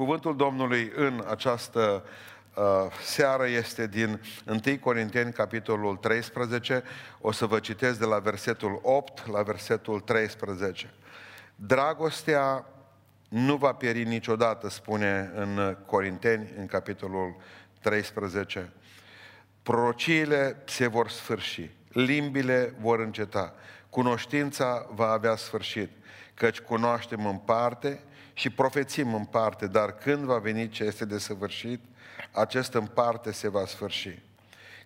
Cuvântul Domnului în această uh, seară este din 1 Corinteni, capitolul 13. O să vă citesc de la versetul 8 la versetul 13. Dragostea nu va pieri niciodată, spune în Corinteni, în capitolul 13. Prorociile se vor sfârși, limbile vor înceta, cunoștința va avea sfârșit, căci cunoaștem în parte și profețim în parte, dar când va veni ce este de săvârșit, acest în parte se va sfârși.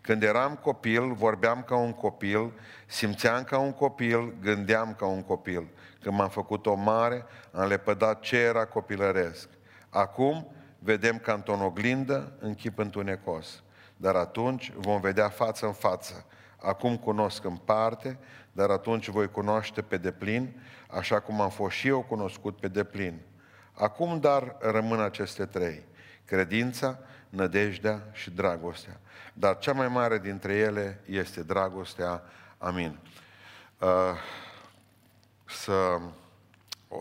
Când eram copil, vorbeam ca un copil, simțeam ca un copil, gândeam ca un copil. Când m-am făcut o mare, am lepădat ce era copilăresc. Acum vedem ca într-o oglindă, în chip întunecos. Dar atunci vom vedea față în față. Acum cunosc în parte, dar atunci voi cunoaște pe deplin, așa cum am fost și eu cunoscut pe deplin. Acum dar rămân aceste trei. Credința, nădejdea și dragostea. Dar cea mai mare dintre ele este dragostea. Amin. Uh, să...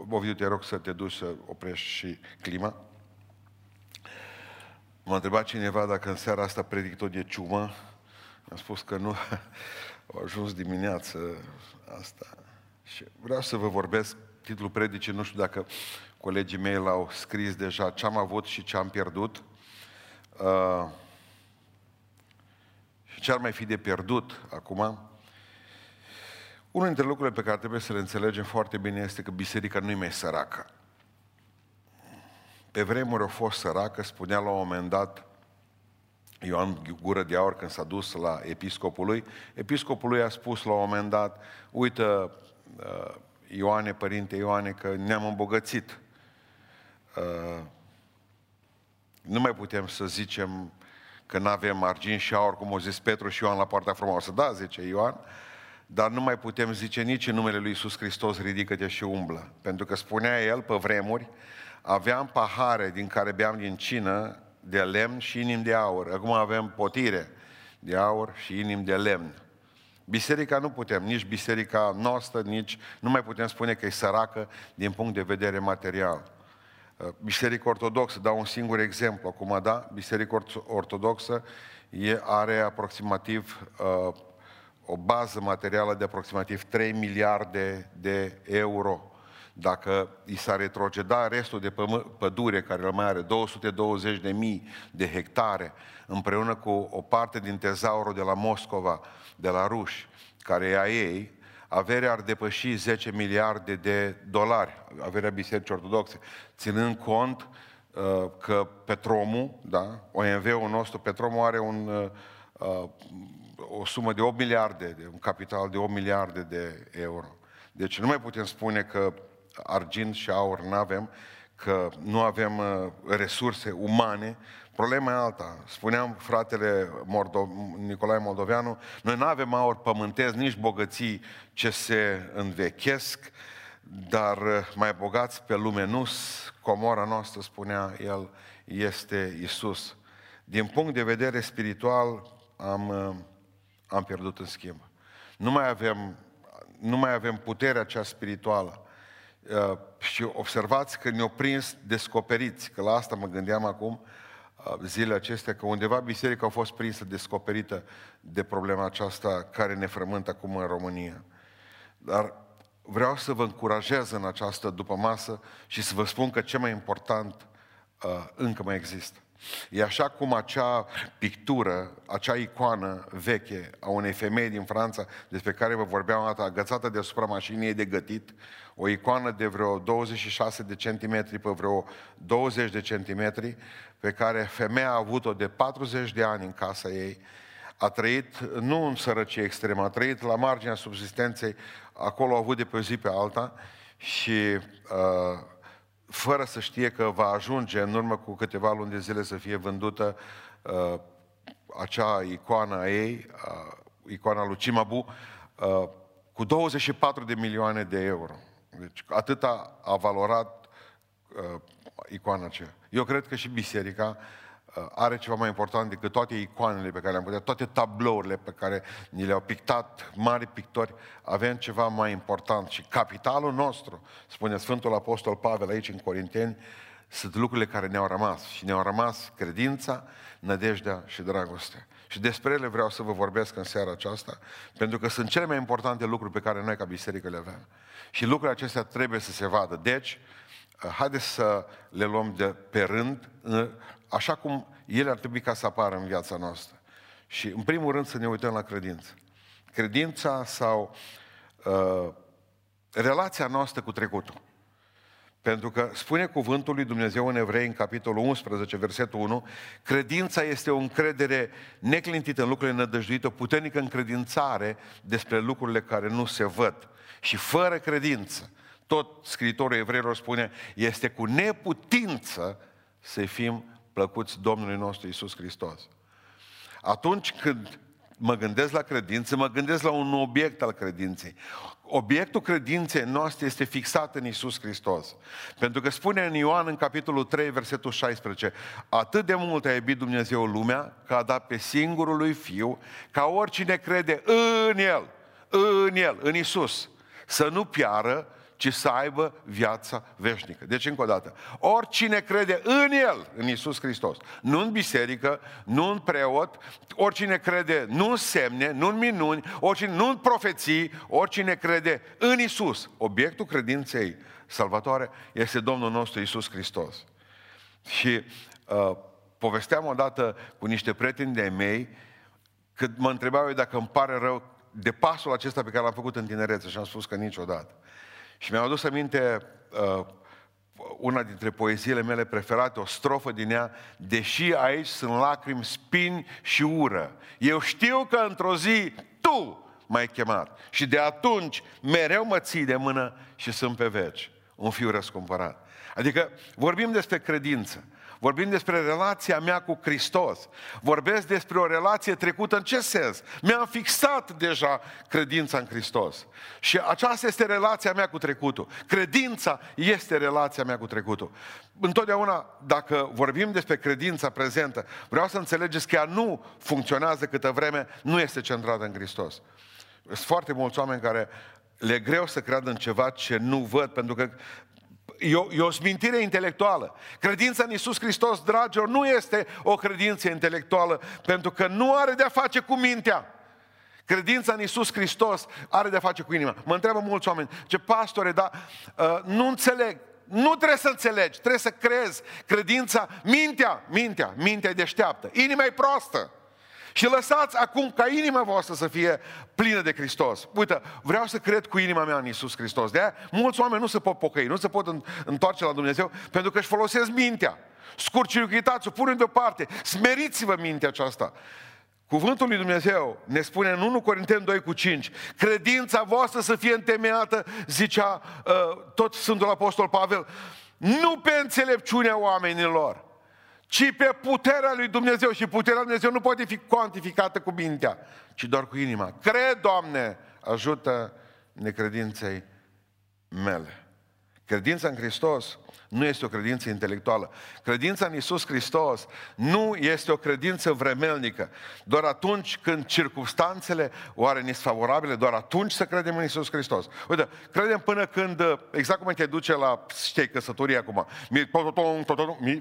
Ovidiu, te rog să te duci să oprești și clima. M-a întrebat cineva dacă în seara asta predic tot de ciumă. Am spus că nu. Au ajuns dimineață asta. Și vreau să vă vorbesc titlul predicii, nu știu dacă colegii mei l-au scris deja, ce am avut și ce am pierdut. Uh, și ce ar mai fi de pierdut acum. Unul dintre lucrurile pe care trebuie să le înțelegem foarte bine este că biserica nu e mai săracă. Pe vremuri a fost săracă, spunea la un moment dat Ioan Gură de Aur când s-a dus la episcopul lui, episcopul lui a spus la un moment dat, uite, uh, Ioane, părinte Ioane, că ne-am îmbogățit. Uh, nu mai putem să zicem că nu avem argint și aur, cum au zis Petru și Ioan la poarta frumoasă. Da, zice Ioan, dar nu mai putem zice nici în numele lui Iisus Hristos, ridică-te și umblă. Pentru că spunea el pe vremuri, aveam pahare din care beam din cină de lemn și inim de aur. Acum avem potire de aur și inim de lemn. Biserica nu putem, nici biserica noastră, nici nu mai putem spune că e săracă din punct de vedere material. Uh, biserica Ortodoxă, dau un singur exemplu acum, da? Biserica Ortodoxă are aproximativ uh, o bază materială de aproximativ 3 miliarde de euro. Dacă i s-ar retroceda restul de pădure, care mai are 220 de mii de hectare, împreună cu o parte din tezaurul de la Moscova, de la ruși, care e a ei, averea ar depăși 10 miliarde de dolari, averea Bisericii Ortodoxe, ținând cont uh, că Petromul, da, OMV-ul nostru, Petromul are un, uh, uh o sumă de 8 miliarde, de un capital de 8 miliarde de euro. Deci nu mai putem spune că argint și aur nu avem, că nu avem uh, resurse umane. Problema e alta. Spuneam fratele Mordo- Nicolae Moldoveanu, noi nu avem aur pământesc, nici bogății ce se învechesc, dar uh, mai bogați pe lume nu comora noastră, spunea el, este Isus. Din punct de vedere spiritual, am, uh, am pierdut în schimb. Nu mai avem, nu mai avem puterea cea spirituală. Uh, și observați că ne-au prins descoperiți, că la asta mă gândeam acum, uh, zilele acestea, că undeva biserica a fost prinsă, descoperită de problema aceasta care ne frământă acum în România. Dar vreau să vă încurajez în această după masă și să vă spun că ce mai important uh, încă mai există. E așa cum acea pictură, acea icoană veche a unei femei din Franța, despre care vă vorbeam o dată, agățată deasupra mașinii de gătit, o icoană de vreo 26 de centimetri pe vreo 20 de centimetri, pe care femeia a avut-o de 40 de ani în casa ei, a trăit nu în sărăcie extremă, a trăit la marginea subsistenței, acolo a avut de pe o zi pe alta și uh, fără să știe că va ajunge în urmă cu câteva luni de zile să fie vândută uh, acea icoană a ei, uh, icoana lui Cimabu, uh, cu 24 de milioane de euro. Deci atâta a valorat uh, icoana aceea. Eu cred că și biserica uh, are ceva mai important decât toate icoanele pe care le-am putea, toate tablourile pe care ni le-au pictat mari pictori, avem ceva mai important și capitalul nostru, spune Sfântul Apostol Pavel aici în Corinteni, sunt lucrurile care ne-au rămas și ne-au rămas credința, nădejdea și dragostea. Și despre ele vreau să vă vorbesc în seara aceasta, pentru că sunt cele mai importante lucruri pe care noi ca biserică le avem. Și lucrurile acestea trebuie să se vadă. Deci, haideți să le luăm de pe rând, așa cum ele ar trebui ca să apară în viața noastră. Și, în primul rând, să ne uităm la credință. Credința sau uh, relația noastră cu trecutul. Pentru că spune cuvântul lui Dumnezeu în Evrei, în capitolul 11, versetul 1, credința este o încredere neclintită în lucrurile nădăjduite, o puternică încredințare despre lucrurile care nu se văd. Și fără credință, tot scriitorul evreilor spune, este cu neputință să fim plăcuți Domnului nostru Isus Hristos. Atunci când mă gândesc la credință, mă gândesc la un obiect al credinței. Obiectul credinței noastre este fixat în Isus Hristos. Pentru că spune în Ioan, în capitolul 3, versetul 16, atât de mult a iubit Dumnezeu lumea, că a dat pe singurul lui Fiu, ca oricine crede în El, în El, în Isus, să nu piară, ci să aibă viața veșnică. Deci, încă o dată, oricine crede în El, în Isus Hristos, nu în biserică, nu în preot, oricine crede nu în semne, nu în minuni, oricine, nu în profeții, oricine crede în Isus, obiectul credinței salvatoare este Domnul nostru Isus Hristos. Și uh, povesteam odată cu niște prieteni de-ai mei, când mă întrebau eu dacă îmi pare rău de pasul acesta pe care l-am făcut în tinerețe și am spus că niciodată. Și mi-am adus aminte uh, una dintre poeziile mele preferate, o strofă din ea, deși aici sunt lacrimi, spini și ură. Eu știu că într-o zi tu m-ai chemat și de atunci mereu mă ții de mână și sunt pe veci, un fiu răscumpărat. Adică vorbim despre credință. Vorbim despre relația mea cu Hristos. Vorbesc despre o relație trecută în ce sens? Mi-am fixat deja credința în Hristos. Și aceasta este relația mea cu trecutul. Credința este relația mea cu trecutul. Întotdeauna, dacă vorbim despre credința prezentă, vreau să înțelegeți că ea nu funcționează câtă vreme nu este centrată în Hristos. Sunt foarte mulți oameni care le e greu să creadă în ceva ce nu văd, pentru că e o, e o smintire intelectuală. Credința în Isus Hristos, dragilor, nu este o credință intelectuală, pentru că nu are de-a face cu mintea. Credința în Isus Hristos are de-a face cu inima. Mă întreabă mulți oameni, ce pastore, dar uh, nu înțeleg. Nu trebuie să înțelegi, trebuie să crezi. Credința, mintea, mintea, mintea e deșteaptă, inima e proastă. Și lăsați acum ca inima voastră să fie plină de Hristos. Uite, vreau să cred cu inima mea în Isus Hristos. De aia mulți oameni nu se pot pocăi, nu se pot întoarce la Dumnezeu pentru că își folosesc mintea. Scurciuchitați-o, pune deoparte, smeriți-vă mintea aceasta. Cuvântul lui Dumnezeu ne spune în 1 Corinteni 2 cu 5, credința voastră să fie întemeiată, zicea uh, tot Sfântul Apostol Pavel, nu pe înțelepciunea oamenilor, ci pe puterea lui Dumnezeu. Și puterea lui Dumnezeu nu poate fi cuantificată cu mintea, ci doar cu inima. Cred, Doamne, ajută necredinței mele. Credința în Hristos nu este o credință intelectuală. Credința în Isus Hristos nu este o credință vremelnică. Doar atunci când circunstanțele oare ne favorabile, doar atunci să credem în Isus Hristos. Uite, credem până când, exact cum te duce la, știi, căsătorie acum,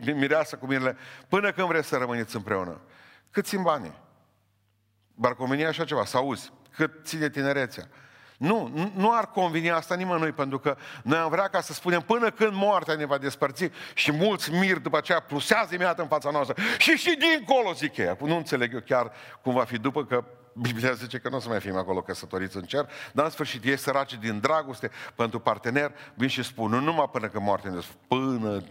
mireasă cu mirele, până când vreți să rămâneți împreună. Cât țin banii? Barcomenia așa ceva, să auzi, cât ține tinerețea. Nu, nu ar conveni asta nimănui, pentru că noi am vrea ca să spunem până când moartea ne va despărți și mulți mir după aceea plusează imediat în fața noastră. Și și dincolo, zic ei. Nu înțeleg eu chiar cum va fi după că Biblia zice că nu o să mai fim acolo căsătoriți în cer, dar în sfârșit ei săraci din dragoste pentru partener vin și spun, nu numai până când moartea ne până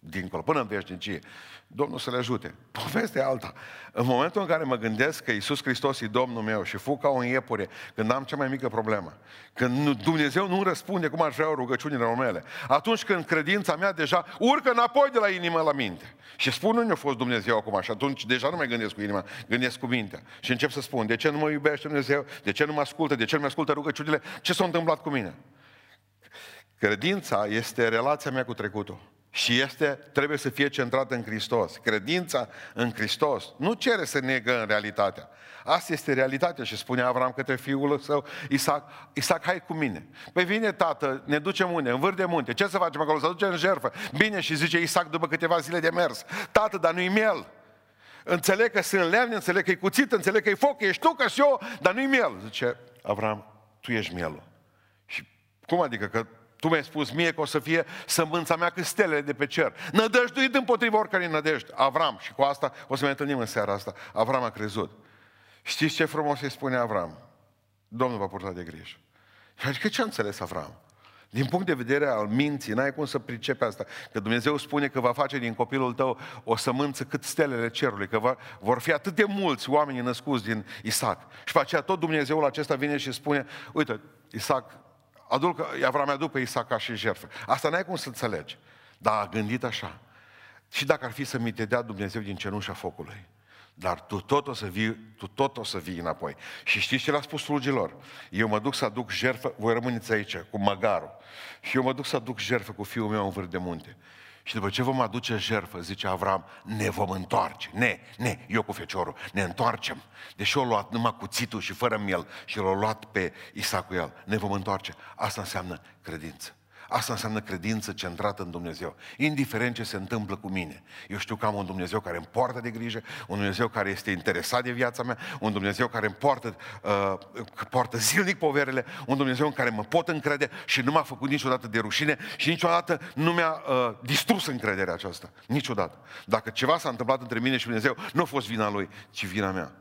dincolo, până în veșnicie. Domnul să le ajute. Povestea alta. În momentul în care mă gândesc că Iisus Hristos e Domnul meu și fug ca o iepure când am cea mai mică problemă, când Dumnezeu nu răspunde cum aș vrea rugăciunile mele, atunci când credința mea deja urcă înapoi de la inimă la minte și spun unde a fost Dumnezeu acum și atunci deja nu mai gândesc cu inima, gândesc cu mintea și încep să spun de ce nu mă iubește Dumnezeu, de ce nu mă ascultă, de ce nu mă ascultă rugăciunile, ce s-a întâmplat cu mine. Credința este relația mea cu trecutul. Și este, trebuie să fie centrată în Hristos. Credința în Hristos nu cere să negă în realitatea. Asta este realitatea și spune Avram către fiul său, Isaac, Isaac, hai cu mine. Păi vine tată, ne ducem unde? În vârf de munte. Ce să facem acolo? Să ducem în jertfă. Bine, și zice Isaac după câteva zile de mers. Tată, dar nu-i miel. Înțeleg că sunt lemne, înțeleg că e cuțit, înțeleg că e foc, ești tu, că și eu, dar nu-i miel. Zice Avram, tu ești mielul. Și cum adică că tu mi-ai spus mie că o să fie sămânța mea cât stelele de pe cer. Nădăjduit împotriva oricărei nădejde. Avram, și cu asta o să ne întâlnim în seara asta. Avram a crezut. Știți ce frumos îi spune Avram? Domnul va purta de grijă. Adică ce a înțeles Avram? Din punct de vedere al minții, n-ai cum să pricepi asta. Că Dumnezeu spune că va face din copilul tău o sămânță cât stelele cerului, că va, vor fi atât de mulți oameni născuți din Isaac. Și pe aceea tot Dumnezeul acesta vine și spune, uite, Isaac, adul, Avram mi-a pe Isaac ca și jertfă. Asta n-ai cum să înțelegi. Dar a gândit așa. Și dacă ar fi să mi te dea Dumnezeu din cenușa focului, dar tu tot o să vii, tu tot o să vii înapoi. Și știți ce l-a spus slugilor? Eu mă duc să aduc jertfă, voi rămâneți aici, cu măgarul. Și eu mă duc să aduc jertfă cu fiul meu în vârf de munte. Și după ce vom aduce jertfă, zice Avram, ne vom întoarce. Ne, ne, eu cu feciorul, ne întoarcem. Deși o luat numai cuțitul și fără miel și l-a luat pe Isaac cu el, ne vom întoarce. Asta înseamnă credință. Asta înseamnă credință centrată în Dumnezeu. Indiferent ce se întâmplă cu mine. Eu știu că am un Dumnezeu care îmi poartă de grijă, un Dumnezeu care este interesat de viața mea, un Dumnezeu care îmi poartă, uh, poartă zilnic poverele, un Dumnezeu în care mă pot încrede și nu m-a făcut niciodată de rușine și niciodată nu mi-a uh, distrus încrederea aceasta. Niciodată. Dacă ceva s-a întâmplat între mine și Dumnezeu, nu a fost vina Lui, ci vina mea.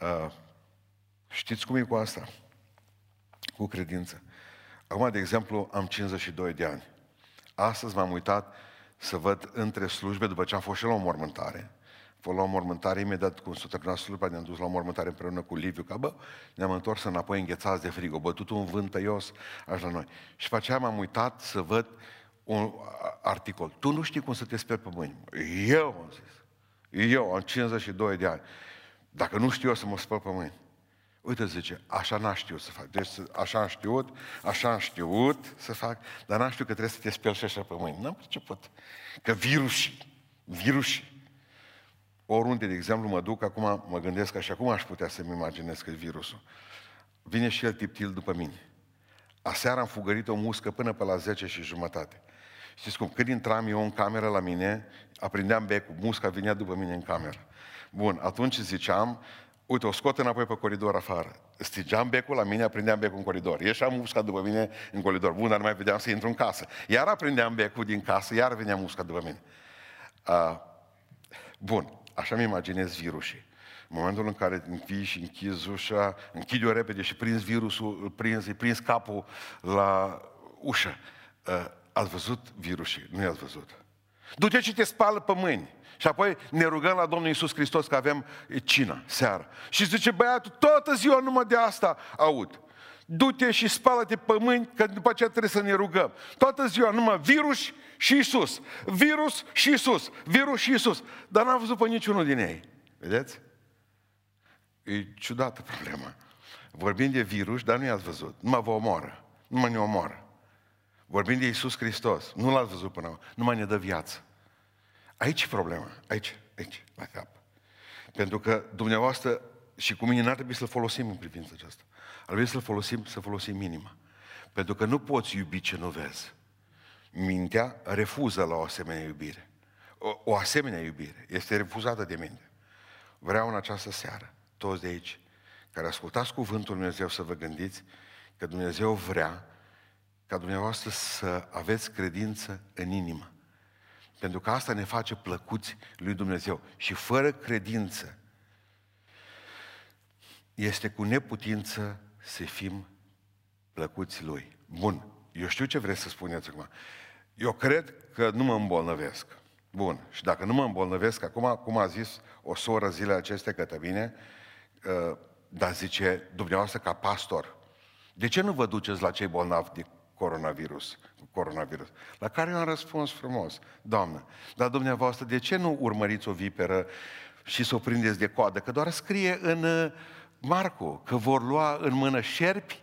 Uh, știți cum e cu asta? Cu credință. Acum, de exemplu, am 52 de ani. Astăzi m-am uitat să văd între slujbe, după ce am fost și la o mormântare, fost la o mormântare, imediat cum s-a terminat slujba, ne-am dus la o mormântare împreună cu Liviu, ca bă, ne-am întors înapoi înghețați de frig, o bătut un vânt tăios, așa la noi. Și pe aceea m-am uitat să văd un articol. Tu nu știi cum să te speli pe mâini. Eu am zis. Eu am 52 de ani. Dacă nu știu eu să mă spăl pe mâini. Uite, zice, așa n-am știut să fac. Deci așa am știut, așa am știut să fac, dar n-am știut că trebuie să te speli și așa pe mâini. N-am priceput. Că virusii, virusii. Oriunde, de exemplu, mă duc, acum mă gândesc așa, cum aș putea să-mi imaginez că virusul? Vine și el tiptil după mine. Aseară am fugărit o muscă până pe la 10 și jumătate. Știți cum? Când intram eu în cameră la mine, aprindeam becul, musca vinea după mine în cameră. Bun, atunci ziceam, Uite, o scot înapoi pe coridor afară. Stigeam becul la mine, aprindeam becul în coridor. Ieșeam musca după mine în coridor. Bun, dar nu mai vedeam să intru în casă. Iar aprindeam becul din casă, iar venea musca după mine. Uh, bun, așa mi imaginez virusii. În momentul în care închii și închizi ușa, închidi-o repede și prinzi virusul, îl prinzi, îi prinzi capul la ușă. Uh, ați văzut virusii? Nu i-ați văzut. Du-te și te spală pe mâini. Și apoi ne rugăm la Domnul Iisus Hristos că avem cină, seara. Și zice, băiatul, toată ziua numai de asta aud. Du-te și spală-te pe mâini, că după aceea trebuie să ne rugăm. Toată ziua numai virus și Iisus. Virus și Iisus. Virus și Iisus. Dar n-am văzut pe niciunul din ei. Vedeți? E ciudată problema. Vorbim de virus, dar nu i-ați văzut. Numai vă omoară. Numai ne omoară. Vorbim de Iisus Hristos. Nu l-ați văzut până acum. Numai ne dă viață. Aici e problema. Aici, aici, la cap. Pentru că dumneavoastră și cu mine n-ar trebui să-l folosim în privința aceasta. Ar trebui să-l folosim, să folosim minima. Pentru că nu poți iubi ce nu vezi. Mintea refuză la o asemenea iubire. O, o asemenea iubire este refuzată de minte. Vreau în această seară, toți de aici, care ascultați cuvântul Lui Dumnezeu să vă gândiți că Dumnezeu vrea ca dumneavoastră să aveți credință în inimă. Pentru că asta ne face plăcuți lui Dumnezeu. Și fără credință este cu neputință să fim plăcuți lui. Bun, eu știu ce vreți să spuneți acum. Eu cred că nu mă îmbolnăvesc. Bun, și dacă nu mă îmbolnăvesc, acum, cum a zis o soră zilele acestea către mine, uh, dar zice, dumneavoastră ca pastor, de ce nu vă duceți la cei bolnavi de coronavirus? coronavirus. La care eu am răspuns frumos, Doamnă, dar dumneavoastră, de ce nu urmăriți o viperă și să o prindeți de coadă? Că doar scrie în uh, Marcu că vor lua în mână șerpi,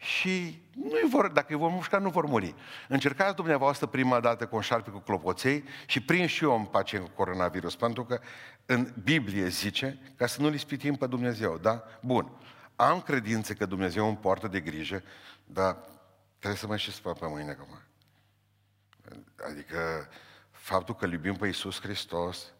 și nu vor, dacă îi vor mușca, nu vor muri. Încercați dumneavoastră prima dată cu un șarpe cu clopoței și prind și eu un pacient cu coronavirus, pentru că în Biblie zice ca să nu-L ispitim pe Dumnezeu, da? Bun. Am credință că Dumnezeu îmi poartă de grijă, dar trebuie să mă și spăl pe mâine acum. Adică faptul că iubim pe Iisus Hristos,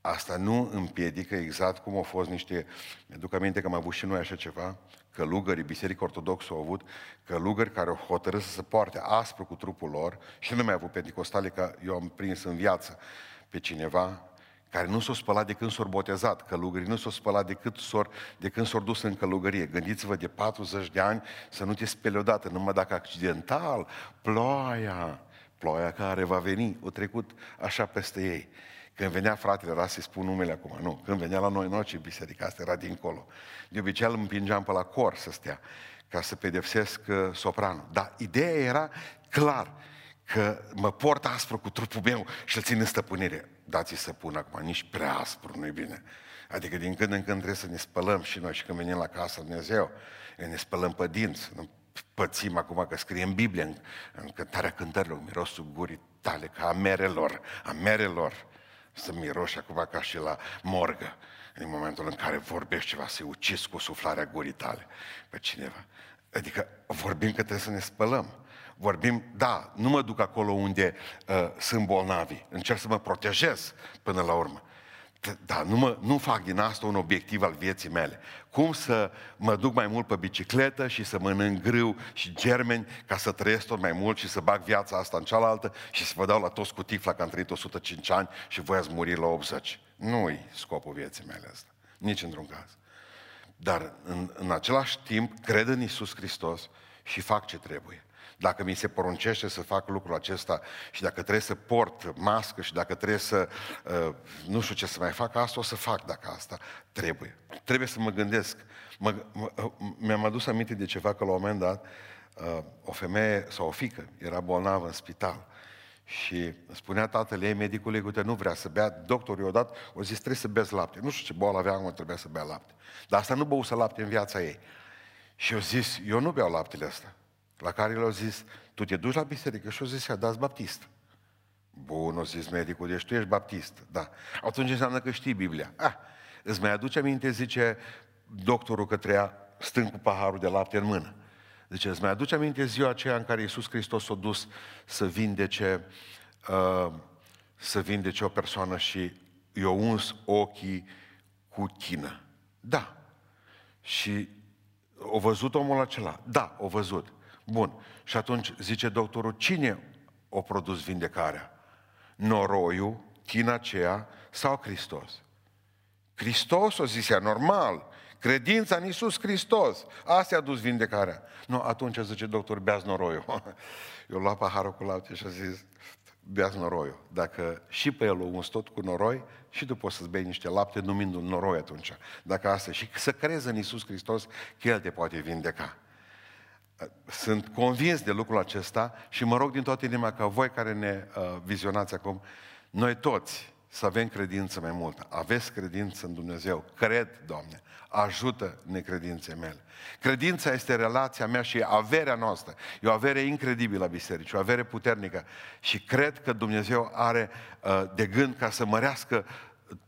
asta nu împiedică exact cum au fost niște... Mi-aduc aminte că am avut și noi așa ceva, călugării Biserică Ortodoxă au avut călugări care au hotărât să se poarte aspru cu trupul lor și nu mai au avut penticostale, că eu am prins în viață pe cineva care nu s-au spălat de când s-au botezat, călugării nu s-au spălat decât s-au, de când s-au dus în călugărie. Gândiți-vă de 40 de ani să nu te speli odată, numai dacă accidental, ploaia, ploaia care va veni, o trecut așa peste ei. Când venea fratele, era să-i spun numele acum, nu, când venea la noi noce biserica, asta era dincolo. De obicei îl împingeam pe la cor să stea, ca să pedepsesc uh, sopranul. Dar ideea era clar, că mă port aspru cu trupul meu și îl țin în stăpânire. Dați-i să pun acum, nici prea aspru, nu-i bine. Adică din când în când trebuie să ne spălăm și noi și când venim la casa Dumnezeu, ne spălăm pe dinți, nu pățim acum că scrie în Biblie, în, în cântarea cântărilor, mirosul gurii tale, ca a merelor, a merelor, să miroși acum ca și la morgă, în momentul în care vorbești ceva, să-i ucizi cu suflarea gurii tale pe cineva. Adică vorbim că trebuie să ne spălăm. Vorbim, da, nu mă duc acolo unde uh, sunt bolnavi, încerc să mă protejez până la urmă. Da, nu, mă, nu fac din asta un obiectiv al vieții mele. Cum să mă duc mai mult pe bicicletă și să mănânc grâu și germeni ca să trăiesc tot mai mult și să bag viața asta în cealaltă și să vă dau la toți cu tifla că am trăit 105 ani și voi ați muri la 80. Nu-i scopul vieții mele asta. Nici într-un caz. Dar în, în același timp cred în Isus Hristos și fac ce trebuie. Dacă mi se poruncește să fac lucrul acesta și dacă trebuie să port mască și dacă trebuie să, uh, nu știu ce să mai fac, asta o să fac dacă asta trebuie. Trebuie să mă gândesc. Mă, mă, uh, mi-am adus aminte de ceva că la un moment dat uh, o femeie sau o fică era bolnavă în spital și spunea tatăl ei, medicului, uite, nu vrea să bea, doctorul i-a dat, o zis, trebuie să bezi lapte. Nu știu ce boală avea, acum trebuia să bea lapte. Dar asta nu băuse lapte în viața ei. Și eu zis, eu nu beau laptele astea. La care le-au zis, tu te duci la biserică? Și au zis, da, baptist. Bun, o zis medicul, deci tu ești baptist. Da. Atunci înseamnă că știi Biblia. Ah, îți mai aduce aminte, zice doctorul că treia stând cu paharul de lapte în mână. Zice, îți mai aduce aminte ziua aceea în care Iisus Hristos s-a dus să vindece, uh, să vindece o persoană și i-a uns ochii cu chină. Da. Și o văzut omul acela? Da, o văzut. Bun. Și atunci zice doctorul, cine a produs vindecarea? Noroiul, china aceea sau Hristos? Hristos o zisea, normal, credința în Iisus Hristos, asta a dus vindecarea. Nu, atunci zice doctor, beați noroiul. Eu luat paharul cu lapte și a zis, beați noroiul. Dacă și pe el o uns tot cu noroi, și tu poți să-ți bei niște lapte numind un noroi atunci. Dacă asta, și să crezi în Iisus Hristos că El te poate vindeca. Sunt convins de lucrul acesta și mă rog din toată inima ca voi care ne uh, vizionați acum, noi toți să avem credință mai multă. Aveți credință în Dumnezeu. Cred, Doamne, ajută necredințe mele. Credința este relația mea și averea noastră. E o avere incredibilă la biserici, o avere puternică. Și cred că Dumnezeu are uh, de gând ca să mărească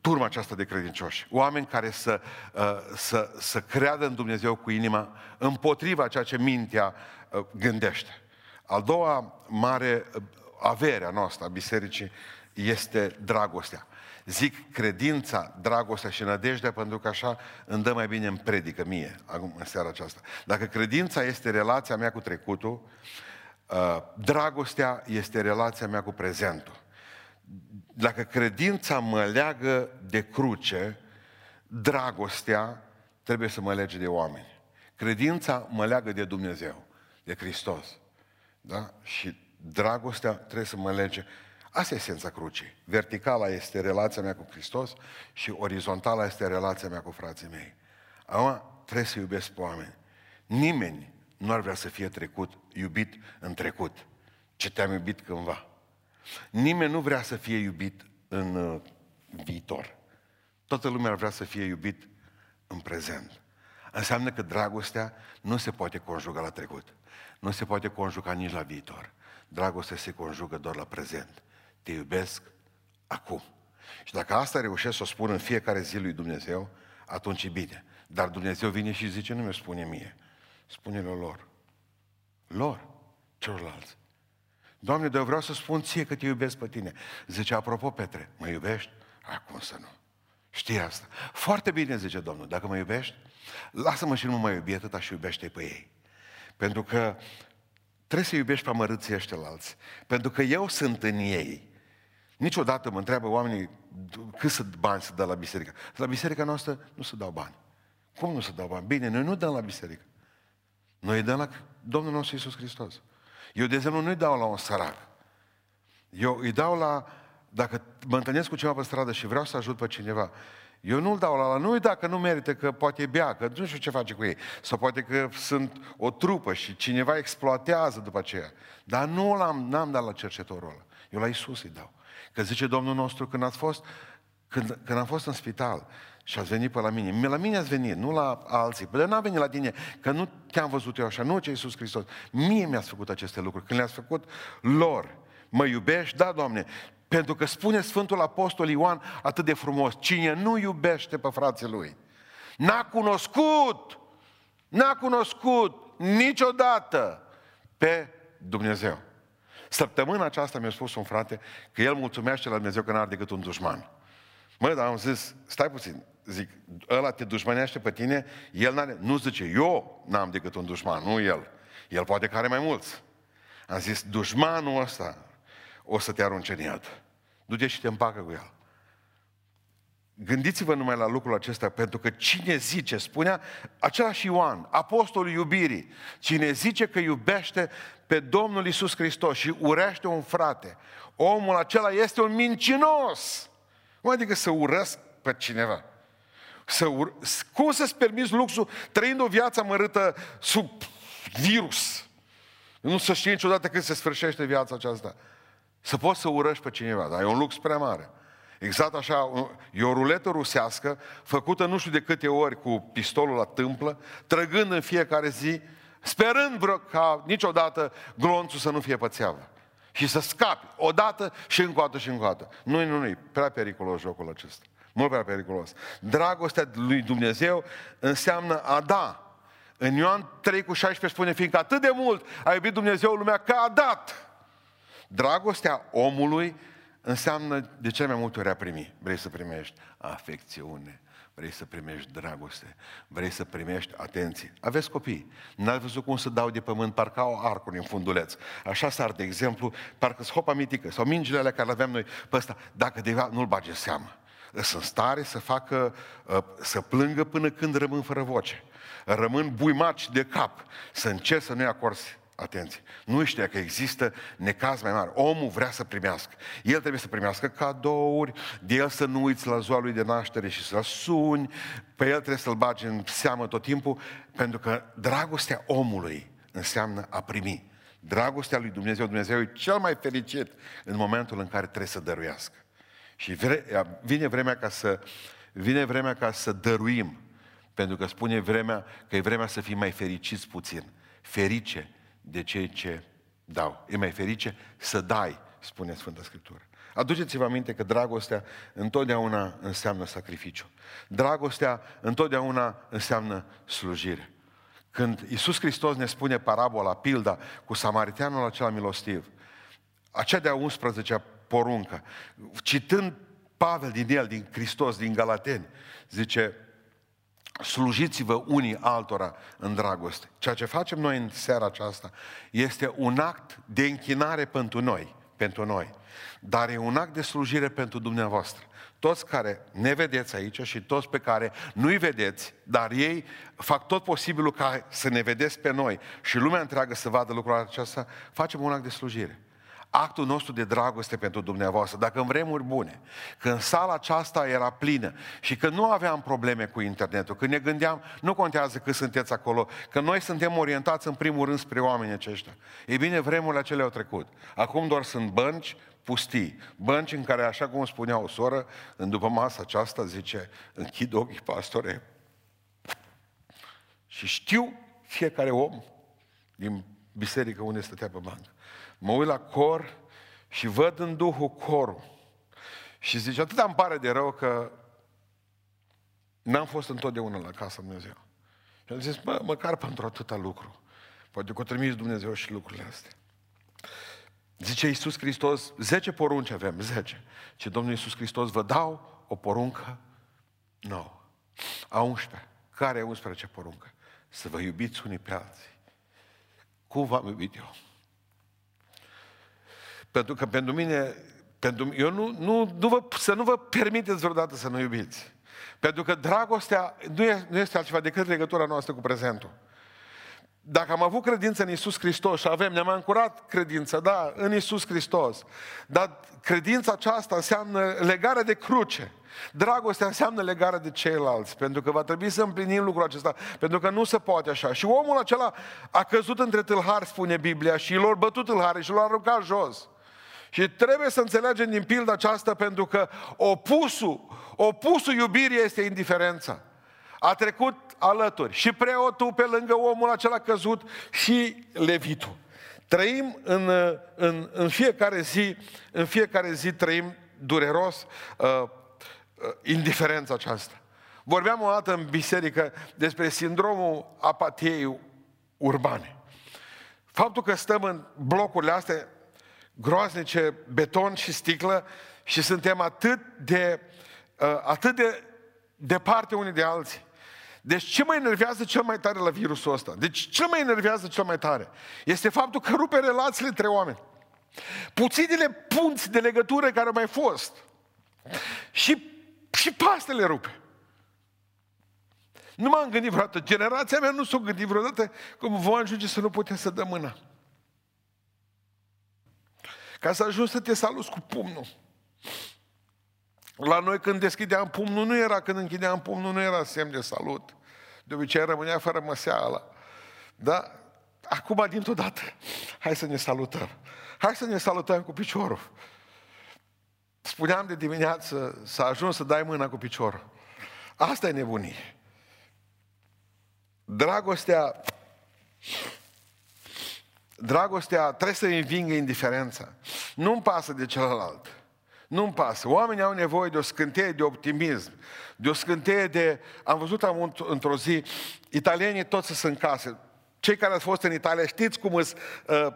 turma aceasta de credincioși. Oameni care să, uh, să, să creadă în Dumnezeu cu inima împotriva ceea ce mintea uh, gândește. Al doua mare uh, avere a noastră, a bisericii, este dragostea. Zic credința, dragostea și nădejdea pentru că așa îmi dă mai bine în predică mie, acum în seara aceasta. Dacă credința este relația mea cu trecutul, dragostea este relația mea cu prezentul dacă credința mă leagă de cruce, dragostea trebuie să mă lege de oameni. Credința mă leagă de Dumnezeu, de Hristos. Da? Și dragostea trebuie să mă lege. Asta e esența crucii. Verticala este relația mea cu Hristos și orizontala este relația mea cu frații mei. Acum trebuie să iubesc pe oameni. Nimeni nu ar vrea să fie trecut, iubit în trecut, ce te-am iubit cândva. Nimeni nu vrea să fie iubit în uh, viitor. Toată lumea ar vrea să fie iubit în prezent. Înseamnă că dragostea nu se poate conjuga la trecut. Nu se poate conjuga nici la viitor. Dragostea se conjugă doar la prezent. Te iubesc acum. Și dacă asta reușesc să o spun în fiecare zi lui Dumnezeu, atunci e bine. Dar Dumnezeu vine și zice, nu mi-o spune mie, spune-le lor. Lor, celorlalți. Doamne, dar eu vreau să spun ție că te iubesc pe tine. Zice, apropo, Petre, mă iubești? Acum să nu. Știi asta. Foarte bine, zice Domnul, dacă mă iubești, lasă-mă și nu mă iubi atâta și iubește pe ei. Pentru că trebuie să iubești pe amărâții ăștia alți. Pentru că eu sunt în ei. Niciodată mă întreabă oamenii cât bani să dă la biserică. La biserica noastră nu se dau bani. Cum nu se dau bani? Bine, noi nu dăm la biserică. Noi îi dăm la Domnul nostru Iisus Hristos. Eu, de exemplu, nu-i dau la un sărac. Eu îi dau la, dacă mă întâlnesc cu cineva pe stradă și vreau să ajut pe cineva, eu nu-l dau la ăla, nu-i dacă nu merită, că poate bea, că nu știu ce face cu ei. Sau poate că sunt o trupă și cineva exploatează după aceea. Dar nu l-am, n-am dat la cercetorul ăla. Eu la Isus îi dau. Că zice Domnul nostru, când ați fost, când, când am fost în spital și ați venit pe la mine, la mine ați venit, nu la alții. Dar n-am venit la tine, că nu te-am văzut eu așa, nu ce Iisus Hristos. Mie mi-ați făcut aceste lucruri. Când le-ați făcut lor, mă iubești? Da, Doamne. Pentru că spune Sfântul Apostol Ioan atât de frumos, cine nu iubește pe frații lui, n-a cunoscut, n-a cunoscut niciodată pe Dumnezeu. Săptămâna aceasta mi-a spus un frate că el mulțumește la Dumnezeu că n-are decât un dușman. Mă, dar am zis, stai puțin, zic, ăla te dușmanește pe tine, el n-are, nu zice, eu n-am decât un dușman, nu el. El poate că are mai mulți. Am zis, dușmanul ăsta o să te arunce în iad. Du-te și te împacă cu el. Gândiți-vă numai la lucrul acesta, pentru că cine zice, spunea același Ioan, apostolul iubirii, cine zice că iubește pe Domnul Isus Hristos și urește un frate, omul acela este un mincinos. Cum adică să urăsc pe cineva? Să ur... Cum să-ți permiți luxul trăind o viață mărâtă sub virus? Nu să știi niciodată când se sfârșește viața aceasta. Să poți să urăști pe cineva, dar e un lux prea mare. Exact așa, e o ruletă rusească, făcută nu știu de câte ori cu pistolul la tâmplă, trăgând în fiecare zi, sperând vreo ca niciodată glonțul să nu fie pățeavă. Și să scapi odată și încă o dată și încă o dată. Nu, nu, nu, prea periculos jocul acesta. Mult prea periculos. Dragostea lui Dumnezeu înseamnă a da. În Ioan 3 cu 16 spune, fiindcă atât de mult a iubit Dumnezeu lumea că a dat. Dragostea omului înseamnă de ce mai multe ori a primi. Vrei să primești afecțiune, vrei să primești dragoste, vrei să primești atenție. Aveți copii. N-ați văzut cum să dau de pământ, parcă au arcuri în funduleț. Așa s-ar, de exemplu, parcă hopa mitică sau mingile alea care le aveam noi pe ăsta, dacă de nu-l bage în seamă. Sunt stare să facă, ă, să plângă până când rămân fără voce. Rămân buimaci de cap, să încerc să nu-i acorzi Atenție. Nu știa că există necaz mai mare. Omul vrea să primească. El trebuie să primească cadouri, de el să nu uiți la ziua lui de naștere și să suni, pe el trebuie să-l bagi în seamă tot timpul, pentru că dragostea omului înseamnă a primi. Dragostea lui Dumnezeu, Dumnezeu e cel mai fericit în momentul în care trebuie să dăruiască. Și vre, vine vremea ca să vine vremea ca să dăruim, pentru că spune vremea că e vremea să fim mai fericiți puțin. Ferice de cei ce dau. E mai ferice să dai, spune Sfânta Scriptură. Aduceți-vă aminte că dragostea întotdeauna înseamnă sacrificiu. Dragostea întotdeauna înseamnă slujire. Când Iisus Hristos ne spune parabola, pilda, cu samariteanul acela milostiv, acea de-a 11-a poruncă, citând Pavel din el, din Hristos, din Galateni, zice, slujiți-vă unii altora în dragoste. Ceea ce facem noi în seara aceasta este un act de închinare pentru noi, pentru noi, dar e un act de slujire pentru dumneavoastră. Toți care ne vedeți aici și toți pe care nu-i vedeți, dar ei fac tot posibilul ca să ne vedeți pe noi și lumea întreagă să vadă lucrul acesta, facem un act de slujire actul nostru de dragoste pentru dumneavoastră, dacă în vremuri bune, când sala aceasta era plină și că nu aveam probleme cu internetul, când ne gândeam, nu contează cât sunteți acolo, că noi suntem orientați în primul rând spre oamenii aceștia. Ei bine, vremurile acelea au trecut. Acum doar sunt bănci pustii, bănci în care, așa cum spunea o soră, în după masa aceasta, zice, închid ochii, pastore, Și știu fiecare om din biserică unde stătea pe bancă. Mă uit la cor și văd în Duhul corul. Și zice, atât îmi pare de rău că n-am fost întotdeauna la casa Dumnezeu. Și am zis, mă, măcar pentru atâta lucru. Poate că o trimis Dumnezeu și lucrurile astea. Zice Iisus Hristos, 10 porunci avem, 10. Ce Domnul Iisus Hristos vă dau o poruncă nouă. A 11. Care e 11 poruncă? Să vă iubiți unii pe alții. Cum v-am iubit eu? Pentru că pentru mine, pentru, eu nu, nu, nu vă, să nu vă permiteți vreodată să nu iubiți. Pentru că dragostea nu, e, nu este altceva decât legătura noastră cu prezentul. Dacă am avut credință în Isus Hristos și avem, ne-am ancurat credința, da, în Isus Hristos, dar credința aceasta înseamnă legare de cruce. Dragostea înseamnă legare de ceilalți, pentru că va trebui să împlinim lucrul acesta, pentru că nu se poate așa. Și omul acela a căzut între tâlhari, spune Biblia, și l-au bătut tâlhari și l-au aruncat jos. Și trebuie să înțelegem din pilda aceasta pentru că opusul, opusul iubirii este indiferența. A trecut alături și preotul pe lângă omul acela căzut și levitul. Trăim în, în, în fiecare zi, în fiecare zi trăim dureros uh, uh, indiferența aceasta. Vorbeam o dată în biserică despre sindromul apatiei urbane. Faptul că stăm în blocurile astea groaznice, beton și sticlă și suntem atât de, uh, atât de departe unii de alții. Deci ce mă enervează cel mai tare la virusul ăsta? Deci ce mă enervează cel mai tare? Este faptul că rupe relațiile între oameni. Puținile punți de legătură care au mai fost. Și, și pastele rupe. Nu m-am gândit vreodată, generația mea nu s-a gândit vreodată cum vom ajunge să nu putem să dăm mâna. Ca să ajungi să te saluți cu pumnul. La noi când deschideam pumnul nu era, când închideam pumnul nu era semn de salut. De obicei rămânea fără măseala. Da? Acum, dintr-o dată, hai să ne salutăm. Hai să ne salutăm cu piciorul. Spuneam de dimineață să ajung să dai mâna cu piciorul. Asta e nebunie. Dragostea Dragostea trebuie să învingă indiferența. Nu-mi pasă de celălalt. Nu-mi pasă. Oamenii au nevoie de o scânteie de optimism, de o scânteie de... Am văzut am într-o zi, italienii toți sunt în casă. Cei care au fost în Italia știți cum sunt uh,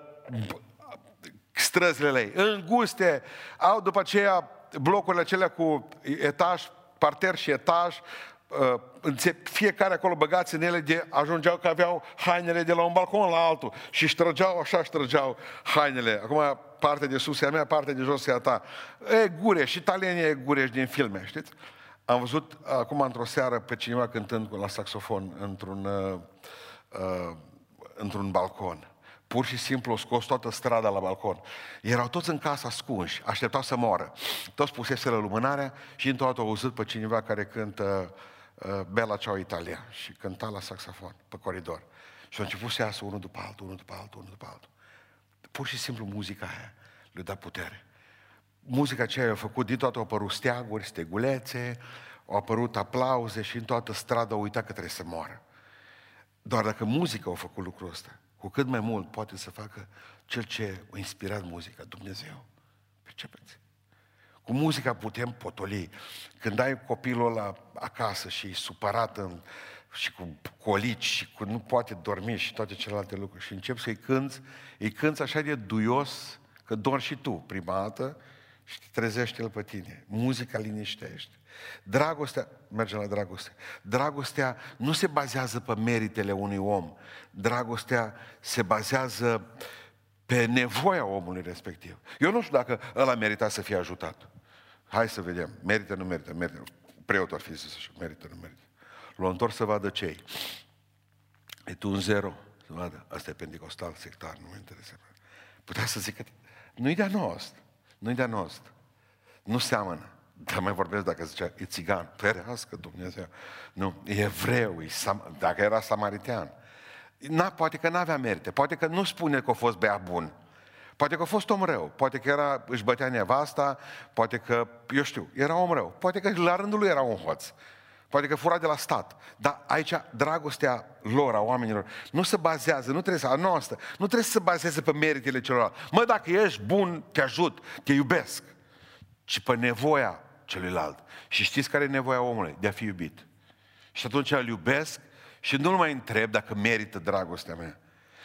străzile ei. Înguste, au după aceea blocurile acelea cu etaj, parter și etaj, uh, fiecare acolo băgați în ele de, ajungeau că aveau hainele de la un balcon la altul și ștrăgeau așa, ștrăgeau hainele. Acum partea de sus e a mea, partea de jos e a ta. E gureș, italienii e gureș din filme, știți? Am văzut acum într-o seară pe cineva cântând la saxofon într-un, uh, uh, într-un balcon. Pur și simplu au scos toată strada la balcon. Erau toți în casă ascunși, așteptau să moară. Toți puseseră lumânarea și într-o dată au auzit pe cineva care cântă uh, Bella Ciao Italia și cânta la saxofon pe coridor. Și au început să iasă unul după altul, unul după altul, unul după altul. Pur și simplu muzica aia le da putere. Muzica aceea a făcut, din toată au apărut steaguri, stegulețe, au apărut aplauze și în toată strada au uitat că trebuie să moară. Doar dacă muzica a făcut lucrul ăsta, cu cât mai mult poate să facă cel ce a inspirat muzica, Dumnezeu. Percepeți? Cu muzica putem potoli. Când ai copilul ăla acasă și e supărat în, și cu colici și cu nu poate dormi și toate celelalte lucruri și începi să-i cânți, îi cânți așa de duios că dor și tu prima dată și te trezește el pe tine. Muzica liniștește. Dragostea, mergem la dragoste, dragostea nu se bazează pe meritele unui om. Dragostea se bazează pe nevoia omului respectiv. Eu nu știu dacă ăla merita să fie ajutat. Hai să vedem. Merită, nu merită, merită. Preotul ar fi zis așa, merită, nu merită. L-au întors să vadă cei. E tu un zero. Să vadă, asta e pentecostal, sectar, nu mă interesează. Putea să zică, nu-i de-a nostru, nu-i de-a nostru. Nu seamănă. Dar mai vorbesc dacă zicea, e țigan, ferească Dumnezeu. Nu, e evreu, e sam- dacă era samaritean. Na, poate că n-avea merite, poate că nu spune că a fost bea bun. Poate că a fost om rău, poate că era, își bătea nevasta, poate că, eu știu, era om rău. Poate că la rândul lui era un hoț. Poate că fura de la stat, dar aici dragostea lor, a oamenilor, nu se bazează, nu trebuie să, a noastră, nu trebuie să se bazeze pe meritele celorlalți. Mă, dacă ești bun, te ajut, te iubesc, ci pe nevoia celuilalt. Și știți care e nevoia omului? De a fi iubit. Și atunci îl iubesc și nu-l mai întreb dacă merită dragostea mea.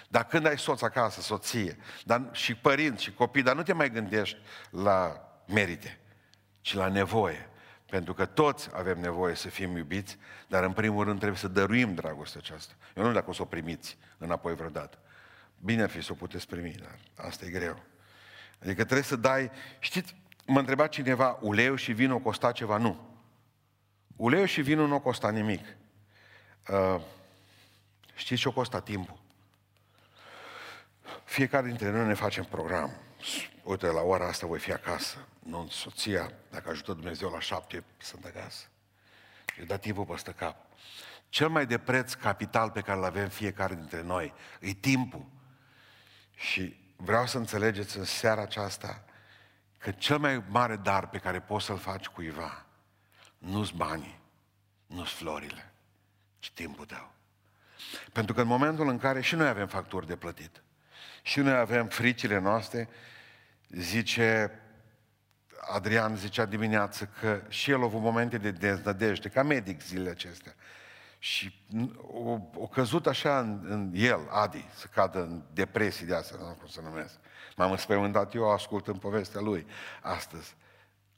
Dar când ai soț acasă, soție, dar și părinți și copii, dar nu te mai gândești la merite, ci la nevoie. Pentru că toți avem nevoie să fim iubiți, dar în primul rând trebuie să dăruim dragostea aceasta. Eu nu știu dacă o să o primiți înapoi vreodată. Bine ar fi să o puteți primi, dar asta e greu. Adică trebuie să dai... Știți, mă întreba cineva, uleiul și vinul costa ceva? Nu. Uleiul și vinul nu costa nimic. Uh, știți ce o costa timpul? Fiecare dintre noi ne facem program. Uite, la ora asta voi fi acasă. Nu, soția, dacă ajută Dumnezeu la șapte, sunt acasă. Și da timpul peste cap. Cel mai de preț capital pe care îl avem fiecare dintre noi e timpul. Și vreau să înțelegeți în seara aceasta că cel mai mare dar pe care poți să-l faci cuiva nu-s banii, nu-s florile, ci timpul tău. Pentru că în momentul în care și noi avem facturi de plătit, și noi avem fricile noastre, zice, Adrian zicea dimineață că și el a avut momente de deznădejde, ca medic zilele acestea. Și o, o căzut așa în, în el, Adi, să cadă în depresii de asta, nu cum să numesc. M-am înspăimântat eu ascultând povestea lui astăzi.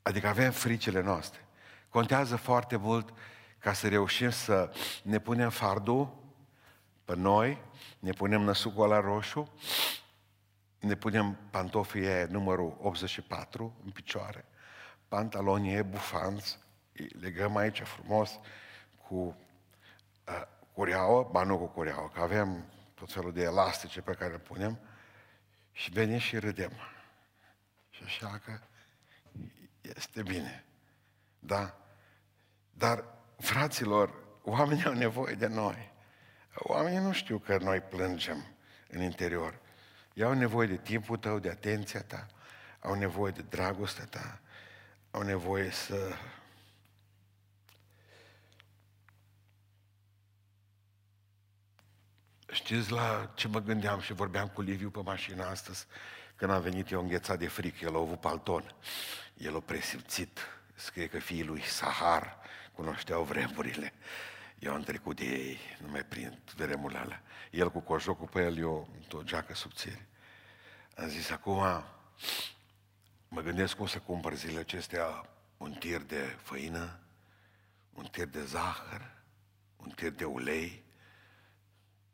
Adică avem fricile noastre. Contează foarte mult ca să reușim să ne punem fardul pe noi, ne punem năsucul la roșu, ne punem pantofii aia numărul 84 în picioare, pantalonii e bufanți, legăm aici frumos cu uh, cureaua, ba nu cu cureaua, că avem tot felul de elastice pe care le punem și venim și râdem. Și așa că este bine. Da? Dar, fraților, oamenii au nevoie de noi. Oamenii nu știu că noi plângem în interior. Ei au nevoie de timpul tău, de atenția ta, au nevoie de dragostea ta, au nevoie să Știți la ce mă gândeam și vorbeam cu Liviu pe mașină astăzi, când a venit eu înghețat de frică, el a avut palton. El a presimțit, scrie că fiii lui Sahar cunoșteau vremurile. Eu am trecut de ei, nu mai prind vremurile alea. El cu cojocul pe el, eu o geacă subțire. Am zis, acum mă gândesc cum să cumpăr zilele acestea un tir de făină, un tir de zahăr, un tir de ulei,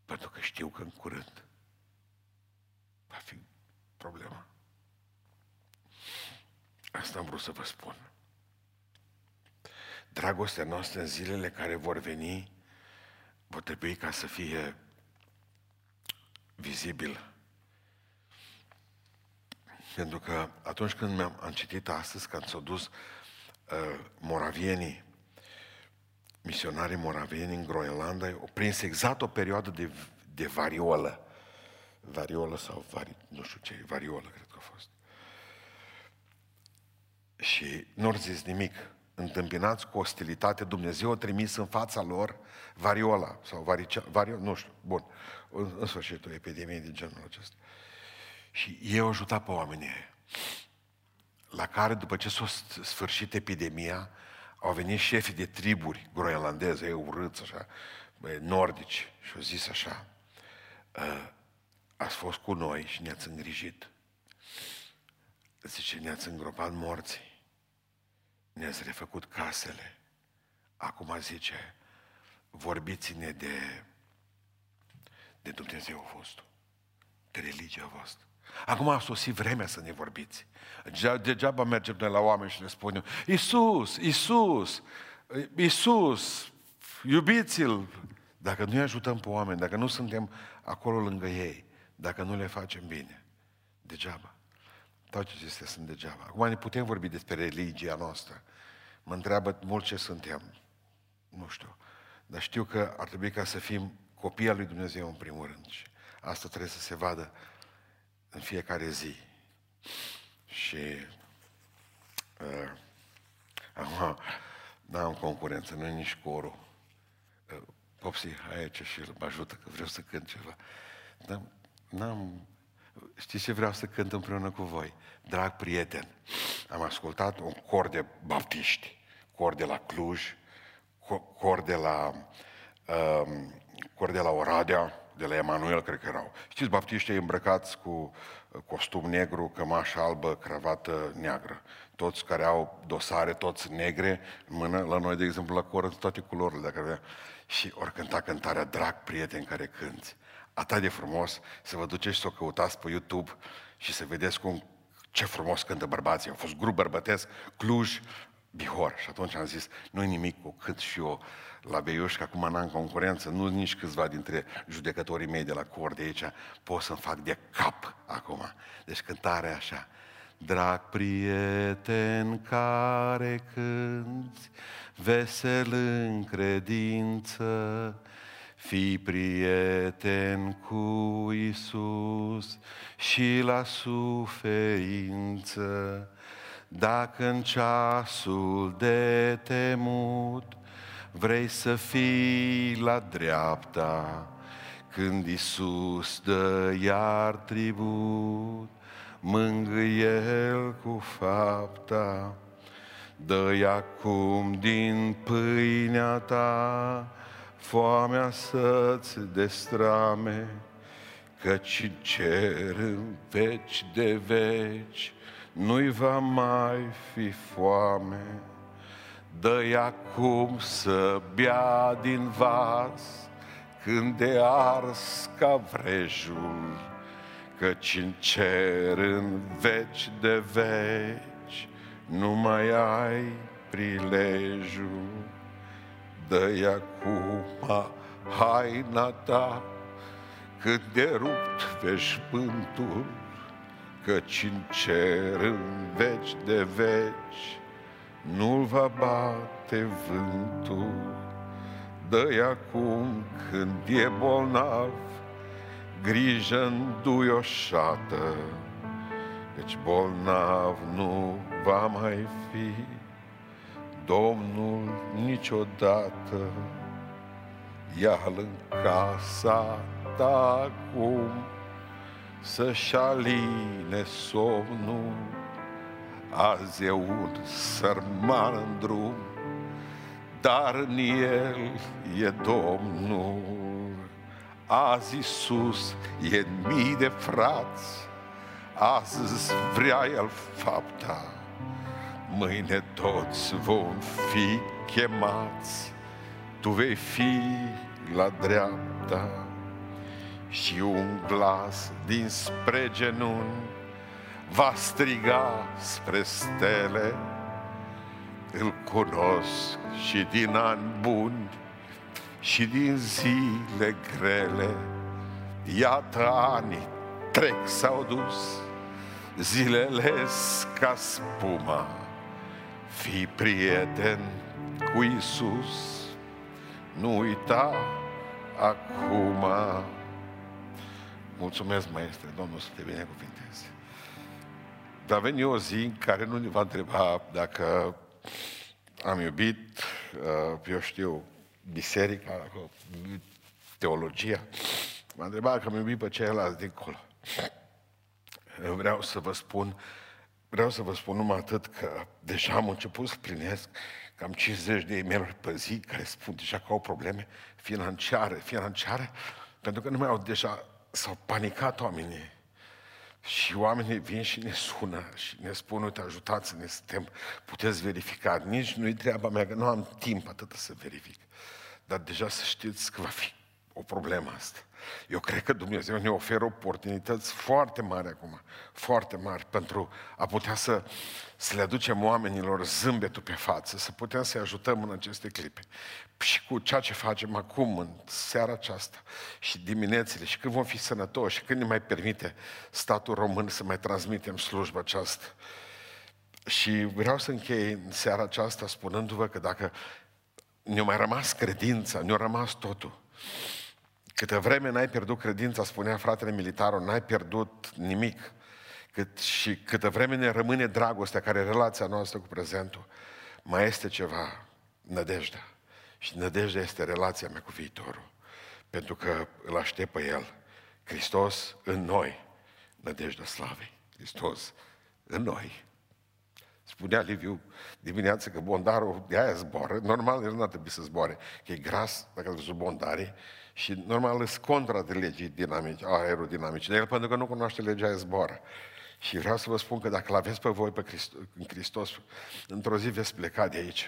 pentru că știu că în curând va fi problema. Asta am vrut să vă spun. Dragostea noastră în zilele care vor veni vor trebui ca să fie vizibil. Pentru că atunci când am am citit astăzi, când s-au dus uh, moravienii misionarii moraveni în Groenlanda, au prins exact o perioadă de, de variolă. Variolă sau vari, nu știu ce, variolă cred că a fost. Și nu au zis nimic. Întâmpinați cu ostilitate, Dumnezeu a trimis în fața lor variola sau varicea, variola, nu știu, bun, în, în sfârșit o epidemie din genul acesta. Și ei au ajutat pe oamenii la care după ce s-a sfârșit epidemia, au venit șefii de triburi groenlandeze, ei urâți așa, nordici, și au zis așa, ă, ați fost cu noi și ne-ați îngrijit. Zice, ne-ați îngropat morții, ne-ați refăcut casele. Acum zice, vorbiți-ne de, de Dumnezeu vostru, de religia voastră. Acum a sosit vremea să ne vorbiți. Degeaba mergem noi la oameni și le spunem, Iisus, Iisus, Iisus, iubiți-L. Dacă nu-i ajutăm pe oameni, dacă nu suntem acolo lângă ei, dacă nu le facem bine, degeaba. Toate acestea sunt degeaba. Acum ne putem vorbi despre religia noastră. Mă întreabă mult ce suntem. Nu știu. Dar știu că ar trebui ca să fim copii al lui Dumnezeu în primul rând. Și asta trebuie să se vadă în fiecare zi. Și uh, acum N-am concurență, nu nici corul. Popsi, hai aici și mă ajută că vreau să cânt ceva. Dar n-am... Știți ce vreau să cânt împreună cu voi? Drag prieten, am ascultat un cor de baptiști, cor de la Cluj, cor de la, um, cor de la Oradea, de la Emanuel, cred că erau. Știți, baptiștii îmbrăcați cu costum negru, cămașă albă, cravată neagră. Toți care au dosare, toți negre, în mână, la noi, de exemplu, la cor, toate culorile, dacă avea. Și ori cânta cântarea Drag prieten care cânti. Atât de frumos să vă duceți să o căutați pe YouTube și să vedeți cum, ce frumos cântă bărbații. Au fost grup bărbătesc, Cluj, Bihor. Și atunci am zis, nu-i nimic cu cât și eu la Beiuș, că acum n-am concurență, nu nici câțiva dintre judecătorii mei de la cor de aici pot să-mi fac de cap acum. Deci cântarea așa. Drag prieten care cânti, vesel în credință, Fii prieten cu Isus și la suferință, dacă în ceasul de temut vrei să fii la dreapta, când Isus dă iar tribut, mângâie El cu fapta, dă acum din pâinea ta, foamea să-ți destrame, căci în cer în veci de veci nu-i va mai fi foame. Dă-i acum să bea din vas, când de ars ca vrejul, căci în cer în veci de veci nu mai ai prilejul. Dă-i acum haina ta, cât de rupt veșmântul, căci în cer în veci de veci nu-l va bate vântul. Dă-i acum când e bolnav, grijă înduioșată, Căci bolnav nu va mai fi Domnul niciodată. Ia-l în casa ta acum, să-și aline somnul, Azi e un sărman în drum, dar în el e Domnul. Azi Iisus e în mii de frați, azi vrea El fapta, mâine toți vom fi chemați, tu vei fi la dreapta și un glas dinspre genunchi va striga spre stele, îl cunosc și din ani buni și din zile grele. Iată anii trec s-au dus, zilele ca spuma. Fii prieten cu Isus, nu uita acum. Mulțumesc, maestre, Domnul să te binecuvinteze. Dar veni o zi în care nu ne va întreba dacă am iubit, uh, eu știu, biserica, teologia. M-a întrebat că am iubit pe ceilalți dincolo. Vreau să vă spun, vreau să vă spun numai atât că deja am început să plinesc cam 50 de e pe zi care spun deja că au probleme financiare, financiare, pentru că nu mai au deja, s-au panicat oamenii și oamenii vin și ne sună și ne spun, uite, ajutați-ne, suntem, puteți verifica. Nici nu-i treaba mea, că nu am timp atât să verific. Dar deja să știți că va fi o problemă asta. Eu cred că Dumnezeu ne oferă oportunități foarte mari acum, foarte mari, pentru a putea să, să le aducem oamenilor zâmbetul pe față, să putem să-i ajutăm în aceste clipe. Și cu ceea ce facem acum, în seara aceasta, și diminețile, și când vom fi sănătoși, și când ne mai permite statul român să mai transmitem slujba aceasta. Și vreau să închei în seara aceasta spunându-vă că dacă ne-a mai rămas credința, ne-a rămas totul, Câte vreme n-ai pierdut credința, spunea fratele militarul, n-ai pierdut nimic. Cât, și câtă vreme ne rămâne dragostea, care e relația noastră cu prezentul, mai este ceva. nădejdea. Și nădejdea este relația mea cu viitorul. Pentru că îl aștept pe El. Hristos în noi. Nădejdea slavei. Hristos în noi. Spunea Liviu dimineața că bondarul de aia zboară. Normal, el nu ar trebui să zboare, că e gras, dacă văzut bondarii, și normal îs contra de legii dinamice, aerodinamice. Dar el, pentru că nu cunoaște legea, aia zboară. Și vreau să vă spun că dacă l-aveți pe voi pe Hristos, în Hristos, într-o zi veți pleca de aici.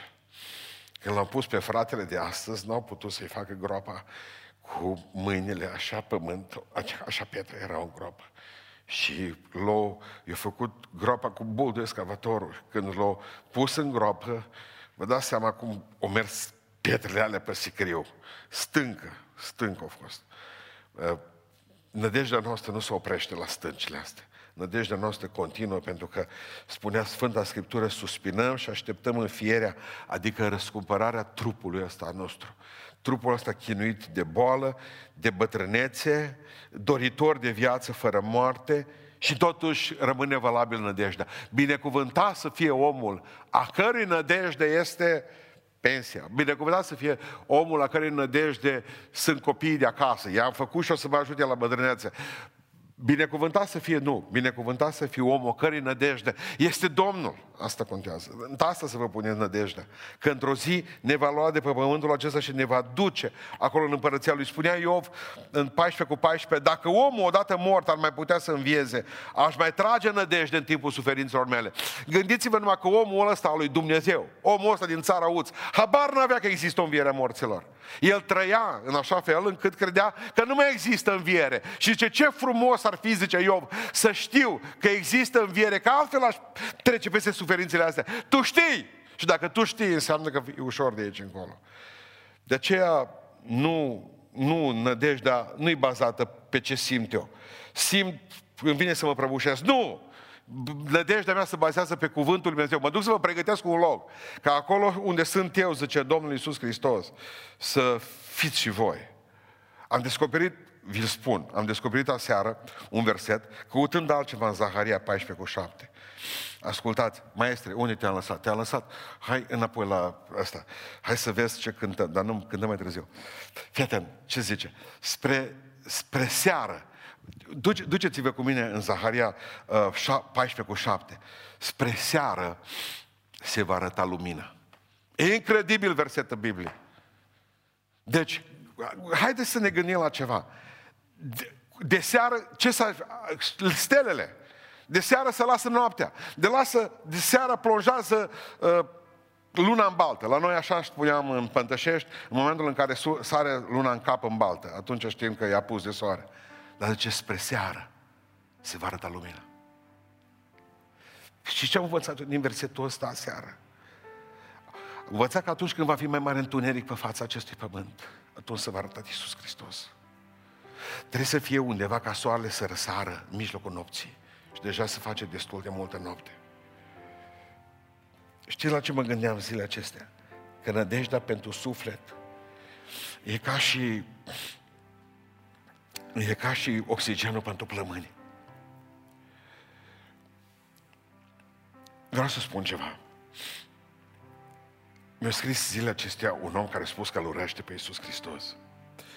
Când l-am pus pe fratele de astăzi, n-au putut să-i facă groapa cu mâinile așa pământ, așa pietre era o groapă. Și l-au, i-a făcut groapa cu bul de excavatorul. Când l-au pus în groapă, vă dați seama cum o mers pietrele alea pe sicriu. Stâncă, stâncă au fost. Uh, nădejdea noastră nu se oprește la stâncile astea. Nădejdea noastră continuă pentru că spunea Sfânta Scriptură, suspinăm și așteptăm înfierea, adică răscumpărarea trupului ăsta nostru. Trupul ăsta chinuit de boală, de bătrânețe, doritor de viață fără moarte și totuși rămâne valabil nădejdea. Binecuvântat să fie omul a cărui nădejde este pensia. Binecuvântat să fie omul la care nădejde sunt copiii de acasă. I-am făcut și o să mă ajute la bătrânețe. Binecuvântat să fie nu, binecuvântat să fie omul cărui nădejde este Domnul. Asta contează. În asta să vă puneți nădejdea. Că într-o zi ne va lua de pe pământul acesta și ne va duce acolo în împărăția lui. Spunea Iov în 14 cu 14, dacă omul odată mort ar mai putea să învieze, aș mai trage nădejde în timpul suferințelor mele. Gândiți-vă numai că omul ăsta al lui Dumnezeu, omul ăsta din țara Uț, habar n-avea că există o înviere a morților. El trăia în așa fel încât credea că nu mai există înviere. Și zice, ce frumos ar fi, zice Iov, să știu că există înviere, că altfel aș trece peste suferințele astea. Tu știi! Și dacă tu știi, înseamnă că e ușor de aici încolo. De aceea nu, nu nădejdea, nu e bazată pe ce simt eu. Simt, îmi vine să mă prăbușesc. Nu! Nădejdea mea se bazează pe cuvântul Lui Dumnezeu. Mă duc să vă pregătesc un loc. Ca acolo unde sunt eu, zice Domnul Iisus Hristos, să fiți și voi. Am descoperit, vi-l spun, am descoperit aseară un verset, căutând altceva în Zaharia 14 cu 7. Ascultați, maestre, unde te-am lăsat? Te-am lăsat. Hai înapoi la asta. Hai să vezi ce cântăm, dar nu cântăm mai târziu. Fii atent, ce zice? Spre, spre seară. Duce, duceți-vă cu mine în Zaharia uh, 14 cu 7. Spre seară se va arăta lumina. E incredibil versetul Bibliei. Deci, haideți să ne gândim la ceva. De, de seară, ce să... Stelele. De seară se lasă noaptea. De, lasă, de seară plonjează uh, luna în baltă. La noi așa spuneam în Pântășești, în momentul în care sare luna în cap în baltă. Atunci știm că i-a pus de soare. Dar ce spre seară se va arăta lumina. Și ce am învățat din versetul ăsta seară? Am învățat că atunci când va fi mai mare întuneric pe fața acestui pământ, atunci se va arăta Iisus Hristos. Trebuie să fie undeva ca soarele să răsară în mijlocul nopții. Și deja se face destul de multă noapte. Știți la ce mă gândeam zilele acestea? Că nădejdea pentru suflet e ca și e ca și oxigenul pentru plămâni. Vreau să spun ceva. Mi-a scris zilele acestea un om care a spus că îl urăște pe Iisus Hristos.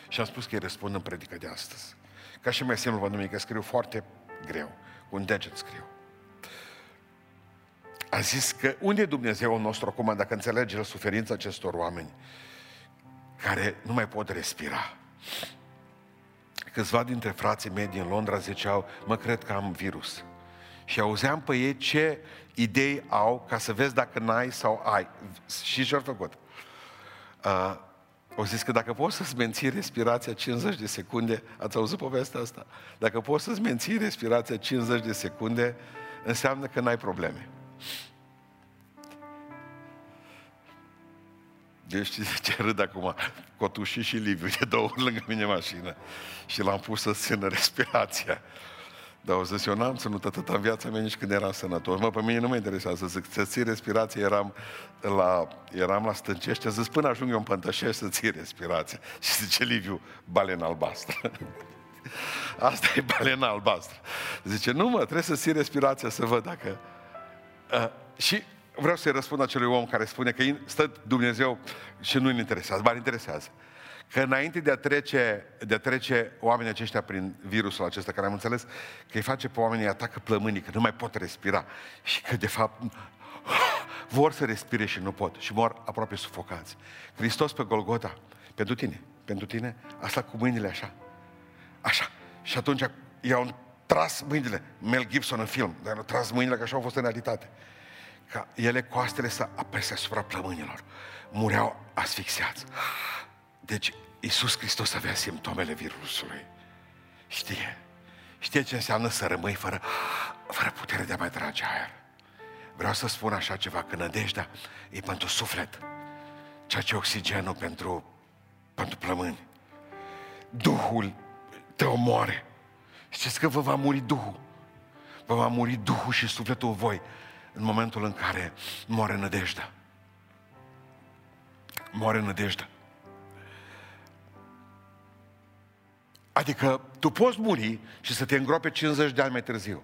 Și am spus că îi răspund în predică de astăzi. Ca și mai simplu vă că scriu foarte greu. Cu un deget scriu. A zis că unde e Dumnezeu nostru acum dacă înțelege el suferința acestor oameni care nu mai pot respira? Câțiva dintre frații mei din Londra ziceau, mă cred că am virus. Și auzeam pe ei ce idei au ca să vezi dacă n-ai sau ai. Și ce-au făcut? Uh, o zis că dacă poți să-ți menții respirația 50 de secunde, ați auzit povestea asta? Dacă poți să-ți menții respirația 50 de secunde, înseamnă că n-ai probleme. Deci știți ce râd acum? Cotuși și Liviu, de două ori lângă mine mașină. Și l-am pus să țină respirația. Dar o zis, eu n-am ținut atât în viața mea nici când eram sănătos. Mă, pe mine nu mă interesează, zic, să ții respirație, eram la, eram la stâncește, zis, până ajung eu în pântășești să ții respirație. Și zice Liviu, balena albastră. Asta e balena albastră. Zice, nu mă, trebuie să ții respirația să văd dacă... Uh, și vreau să-i răspund acelui om care spune că stă Dumnezeu și nu-i interesează, ba interesează. Că înainte de a, trece, de a trece oamenii aceștia prin virusul acesta, care am înțeles că îi face pe oamenii, atacă plămânii, că nu mai pot respira și că de fapt vor să respire și nu pot și mor aproape sufocați. Hristos pe Golgota, pentru tine, pentru tine, asta cu mâinile așa, așa. Și atunci i-au tras mâinile, Mel Gibson în film, dar au tras mâinile că așa au fost în realitate. Ca ele coastele să apese asupra plămânilor. Mureau asfixiați. Deci Iisus Hristos avea simptomele virusului. Știe. Știe ce înseamnă să rămâi fără, fără putere de a mai trage aer. Vreau să spun așa ceva, că nădejdea e pentru suflet, ceea ce oxigenul pentru, pentru plămâni. Duhul te omoare. Știți că vă va muri Duhul. Vă va muri Duhul și sufletul voi în momentul în care moare nădejdea. Moare nădejdea. Adică tu poți muri și să te îngrope 50 de ani mai târziu.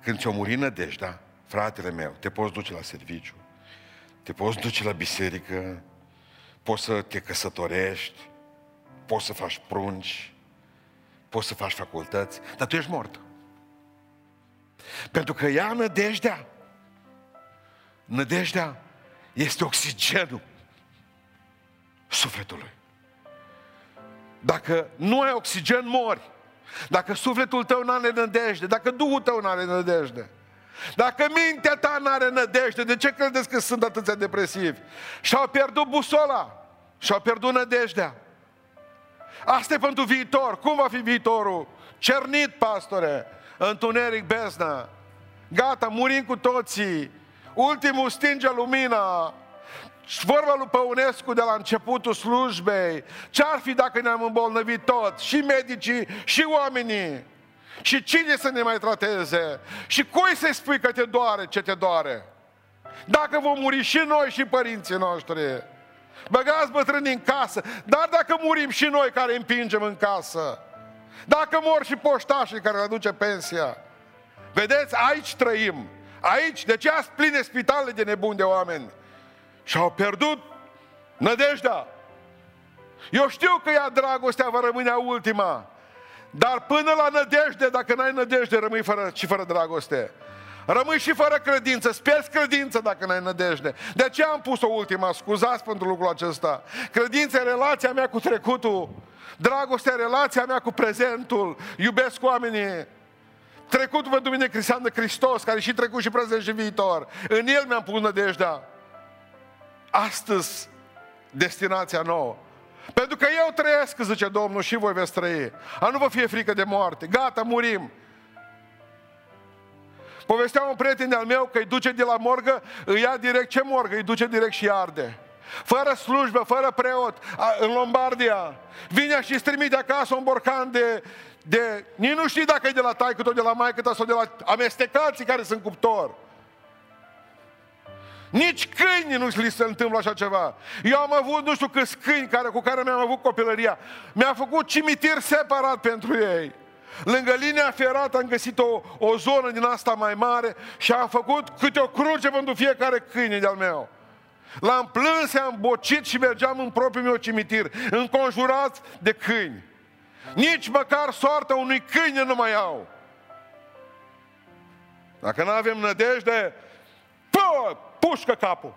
Când ți-o muri nădejdea, fratele meu, te poți duce la serviciu, te poți duce la biserică, poți să te căsătorești, poți să faci prunci, poți să faci facultăți, dar tu ești mort. Pentru că ea nădejdea. Nădejdea este oxigenul sufletului. Dacă nu ai oxigen, mori. Dacă sufletul tău nu are nădejde, dacă Duhul tău nu are nădejde, dacă mintea ta nu are nădejde, de ce credeți că sunt atâția depresivi? Și-au pierdut busola, și-au pierdut nădejdea. Asta e pentru viitor. Cum va fi viitorul? Cernit, pastore, întuneric bezna. Gata, murim cu toții. Ultimul stinge lumina. Vorba lui Păunescu de la începutul slujbei. Ce-ar fi dacă ne-am îmbolnăvit toți? Și medicii, și oamenii. Și cine să ne mai trateze? Și cui să-i spui că te doare ce te doare? Dacă vom muri și noi și părinții noștri. Băgați bătrânii în casă. Dar dacă murim și noi care împingem în casă. Dacă mor și poștașii care le aduce pensia. Vedeți, aici trăim. Aici, de ce ați pline spitalele de nebuni de oameni? Și au pierdut nădejdea. Eu știu că ea dragostea va rămâne a ultima. Dar până la nădejde, dacă n-ai nădejde, rămâi fără, și fără dragoste. Rămâi și fără credință, spieți credință dacă n-ai nădejde. De ce am pus-o ultima? Scuzați pentru lucrul acesta. Credința e relația mea cu trecutul. Dragostea relația mea cu prezentul. Iubesc oamenii. Trecutul pentru mine Cristian de Hristos, care și trecut și prezent și viitor. În El mi-am pus nădejdea. Astăzi, destinația nouă. Pentru că eu trăiesc, zice Domnul, și voi veți trăi. A nu vă fie frică de moarte. Gata, murim. Povestea un prieten al meu că îi duce de la morgă, îi ia direct, ce morgă? Îi duce direct și arde. Fără slujbă, fără preot, în Lombardia. Vine și îți trimite acasă un borcan de, de... Nici nu știi dacă e de la taică tot de la maică ta sau de la amestecații care sunt cuptor. Nici câini nu li se întâmplă așa ceva. Eu am avut nu știu câți câini care, cu care mi-am avut copilăria. Mi-a făcut cimitir separat pentru ei. Lângă linia ferată am găsit o, o zonă din asta mai mare și am făcut câte o cruce pentru fiecare câine de-al meu. L-am plâns, am bocit și mergeam în propriul meu cimitir, înconjurat de câini. Nici măcar soarta unui câine nu mai au. Dacă nu avem nădejde, pă, pușcă capul.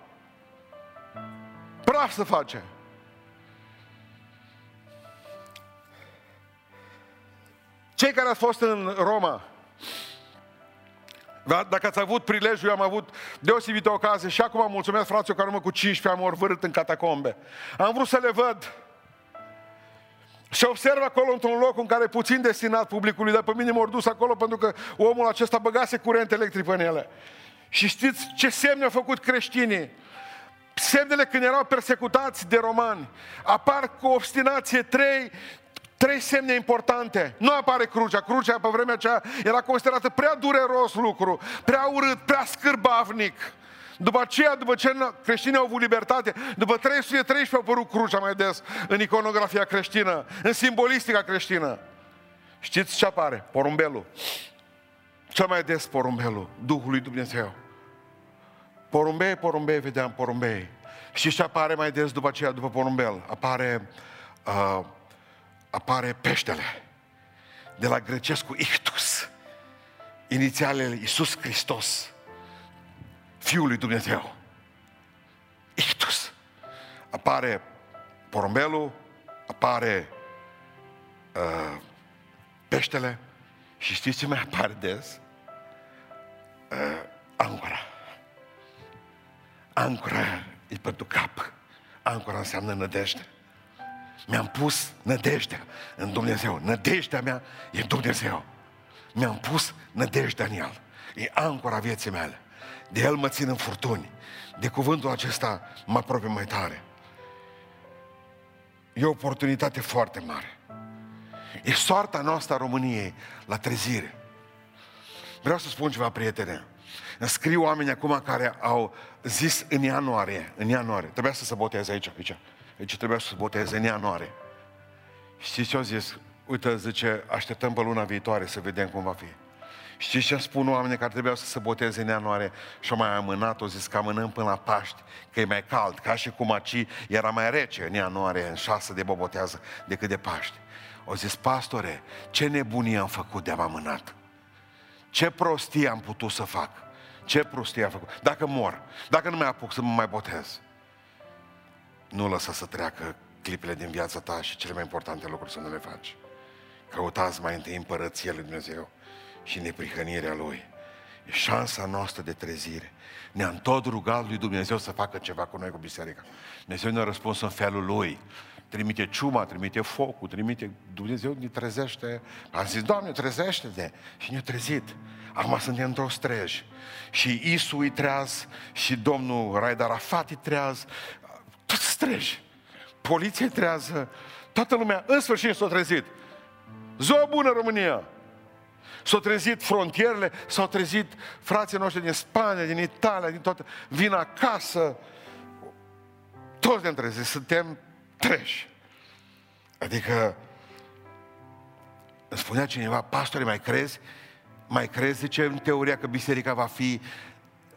Praf să face. Cei care ați fost în Roma, dacă ați avut prilejul, eu am avut deosebită ocazie și acum mulțumesc fraților că urmă cu 15 am orvârât în catacombe. Am vrut să le văd și observ acolo într-un loc în care puțin destinat publicului, dar pe mine m-au dus acolo pentru că omul acesta băgase curent electric în ele. Și știți ce semne au făcut creștinii? Semnele când erau persecutați de romani. Apar cu obstinație trei, trei semne importante. Nu apare crucea. Crucea pe vremea aceea era considerată prea dureros lucru, prea urât, prea scârbavnic. După aceea, după ce creștinii au avut libertate, după 313 a apărut crucea mai des în iconografia creștină, în simbolistica creștină. Știți ce apare? Porumbelul. Cel mai des porumbelul, Duhul lui Dumnezeu. Porumbei, porumbei, vedeam porumbei. Și ce apare mai des după aceea, după porumbel? Apare, uh, apare peștele. De la grecescu ictus. Inițialele Iisus Hristos. Fiul lui Dumnezeu. Ictus. Apare porumbelul, apare uh, peștele și știți ce mai apare des? Uh, ancora. Ancora e pentru cap. Ancora înseamnă nădejde. Mi-am pus nădejdea în Dumnezeu. Nădejdea mea e Dumnezeu. Mi-am pus nădejdea în El. E ancora vieții mele. De El mă țin în furtuni. De cuvântul acesta mă apropie mai tare. E o oportunitate foarte mare. E soarta noastră a României la trezire. Vreau să spun ceva, prietene. Îmi scriu oameni acum care au zis în ianuarie, în ianuarie, trebuia să se boteze aici, aici, aici trebuia să se boteze în ianuarie. Știți ce au zis? Uite, zice, așteptăm pe luna viitoare să vedem cum va fi. Știți ce spun oamenii care trebuiau să se boteze în ianuarie și au mai amânat, au zis că amânăm până la Paști, că e mai cald, ca și cum aci era mai rece în ianuarie, în șase de bobotează, decât de Paști. Au zis, pastore, ce nebunie am făcut de-am amânat. Ce prostie am putut să fac. Ce prostie am făcut. Dacă mor, dacă nu mai apuc să mă mai botez, nu lăsa să treacă clipele din viața ta și cele mai importante lucruri să nu le faci. Căutați mai întâi împărăția lui Dumnezeu și neprihănirea Lui. E șansa noastră de trezire. Ne-am tot rugat lui Dumnezeu să facă ceva cu noi, cu biserica. Dumnezeu ne-a răspuns în felul Lui. Trimite ciuma, trimite focul, trimite... Dumnezeu ne trezește. Am zis, Doamne, trezește-te! Și ne-a trezit. Acum suntem într-o strej. Și Isu îi treaz, și domnul Raed Arafat îi treaz. Tot streji. Poliția îi trează. Toată lumea, în sfârșit, s-a trezit. Ziua bună, România! S-au trezit frontierele, s-au trezit frații noștri din Spania, din Italia, din toată... Vin acasă. Toți ne-am trezit, suntem treși. Adică, îmi spunea cineva, pastore, mai crezi? Mai crezi, zice, în teoria că biserica va fi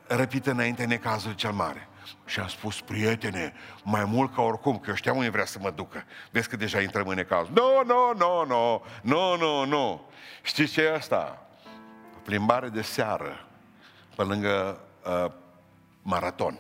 răpită înainte necazul cel mare. Și am spus, prietene, mai mult ca oricum, că eu știam unde vrea să mă ducă. Vezi că deja intrăm în necaz. Nu, nu, nu, nu, nu, nu, nu. Știți ce e asta? Plimbare de seară pe lângă uh, maraton.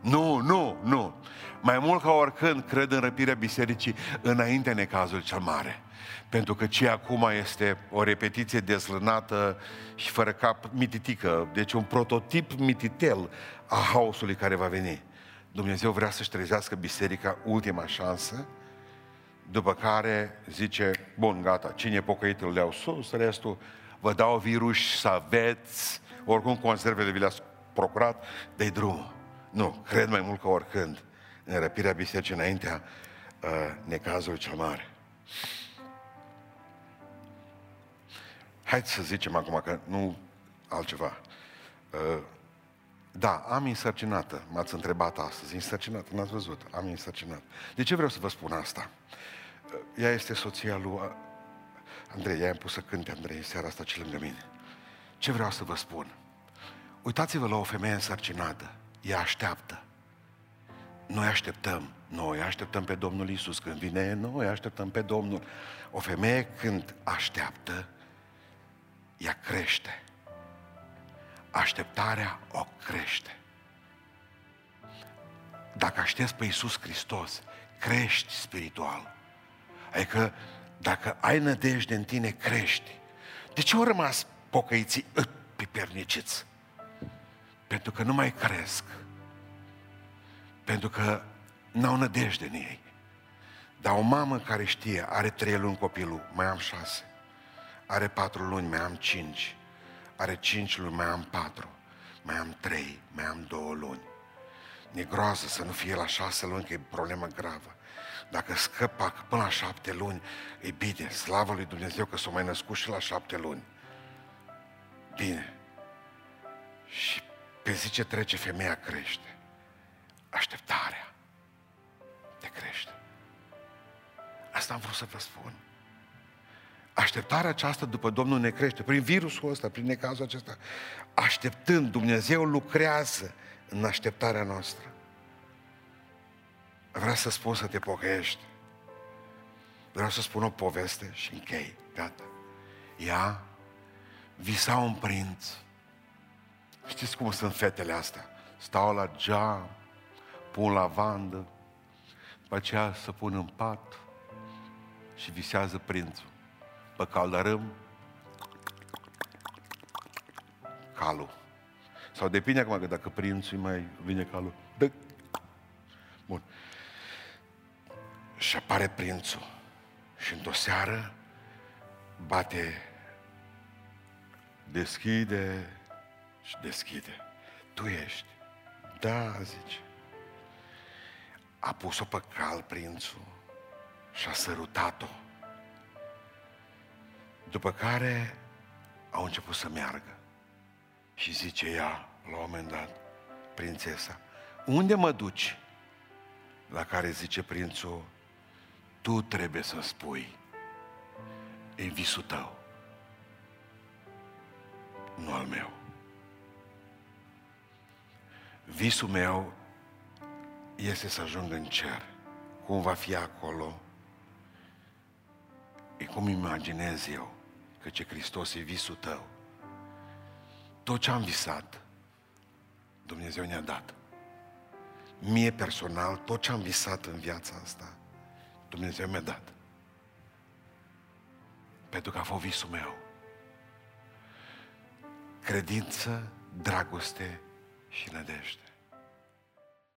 Nu, nu, nu. Mai mult ca oricând cred în răpirea bisericii înainte necazul cel mare. Pentru că ce acum este o repetiție dezlânată și fără cap mititică, deci un prototip mititel a haosului care va veni. Dumnezeu vrea să-și trezească biserica ultima șansă, după care zice, bun, gata, cine pocăit îl leau sus, restul vă dau virus să aveți, oricum conservele vi le-ați procurat, de drum. Nu, cred mai mult ca oricând în răpirea bisericii înaintea uh, necazului cel mare. Haideți să zicem acum că nu altceva. Uh, da, am însărcinată, m-ați întrebat astăzi, însărcinată, n-ați văzut, am însărcinată. De ce vreau să vă spun asta? Uh, ea este soția lui uh, Andrei, ea am pus să cânte Andrei seara asta ce lângă mine. Ce vreau să vă spun? Uitați-vă la o femeie însărcinată, ea așteaptă. Noi așteptăm, noi așteptăm pe Domnul Isus când vine, noi așteptăm pe Domnul. O femeie când așteaptă, ea crește. Așteptarea o crește. Dacă aștepți pe Iisus Hristos, crești spiritual. Adică dacă ai nădejde în tine, crești. De ce au rămas pocăiții piperniciți? Pentru că nu mai cresc. Pentru că n-au nădejde în ei. Dar o mamă care știe, are trei luni copilul, mai am șase. Are patru luni, mai am cinci. Are cinci luni, mai am patru. Mai am trei, mai am două luni. Ne groază să nu fie la șase luni, că e problemă gravă. Dacă scăpa până la șapte luni, e bine, slavă lui Dumnezeu că s-o mai născut și la șapte luni. Bine. Și pe zi ce trece, femeia crește. Așteptarea te crește. Asta am vrut să vă spun. Așteptarea aceasta după Domnul ne crește, prin virusul ăsta, prin necazul acesta. Așteptând, Dumnezeu lucrează în așteptarea noastră. Vreau să spun să te pocăiești. Vreau să spun o poveste și închei. Gata. Ea visa un prinț. Știți cum sunt fetele astea? Stau la geam, pun lavandă, după aceea să pun în pat și visează prințul. Pe caldărâm, calul. Sau depinde acum că dacă prințul mai vine calul. Dă. Bun. Și apare prințul. Și într-o seară bate, deschide și deschide. Tu ești. Da, zice. A pus-o pe cal prințul și a sărutat-o. După care au început să meargă. Și zice ea, la un moment dat, prințesa, unde mă duci? La care zice prințul, tu trebuie să spui, e visul tău, nu al meu. Visul meu este să ajung în cer. Cum va fi acolo? E cum imaginez eu, că ce Hristos e visul tău. Tot ce am visat, Dumnezeu ne-a dat. Mie personal, tot ce am visat în viața asta, Dumnezeu mi-a dat. Pentru că a fost visul meu. Credință, dragoste și nădejde.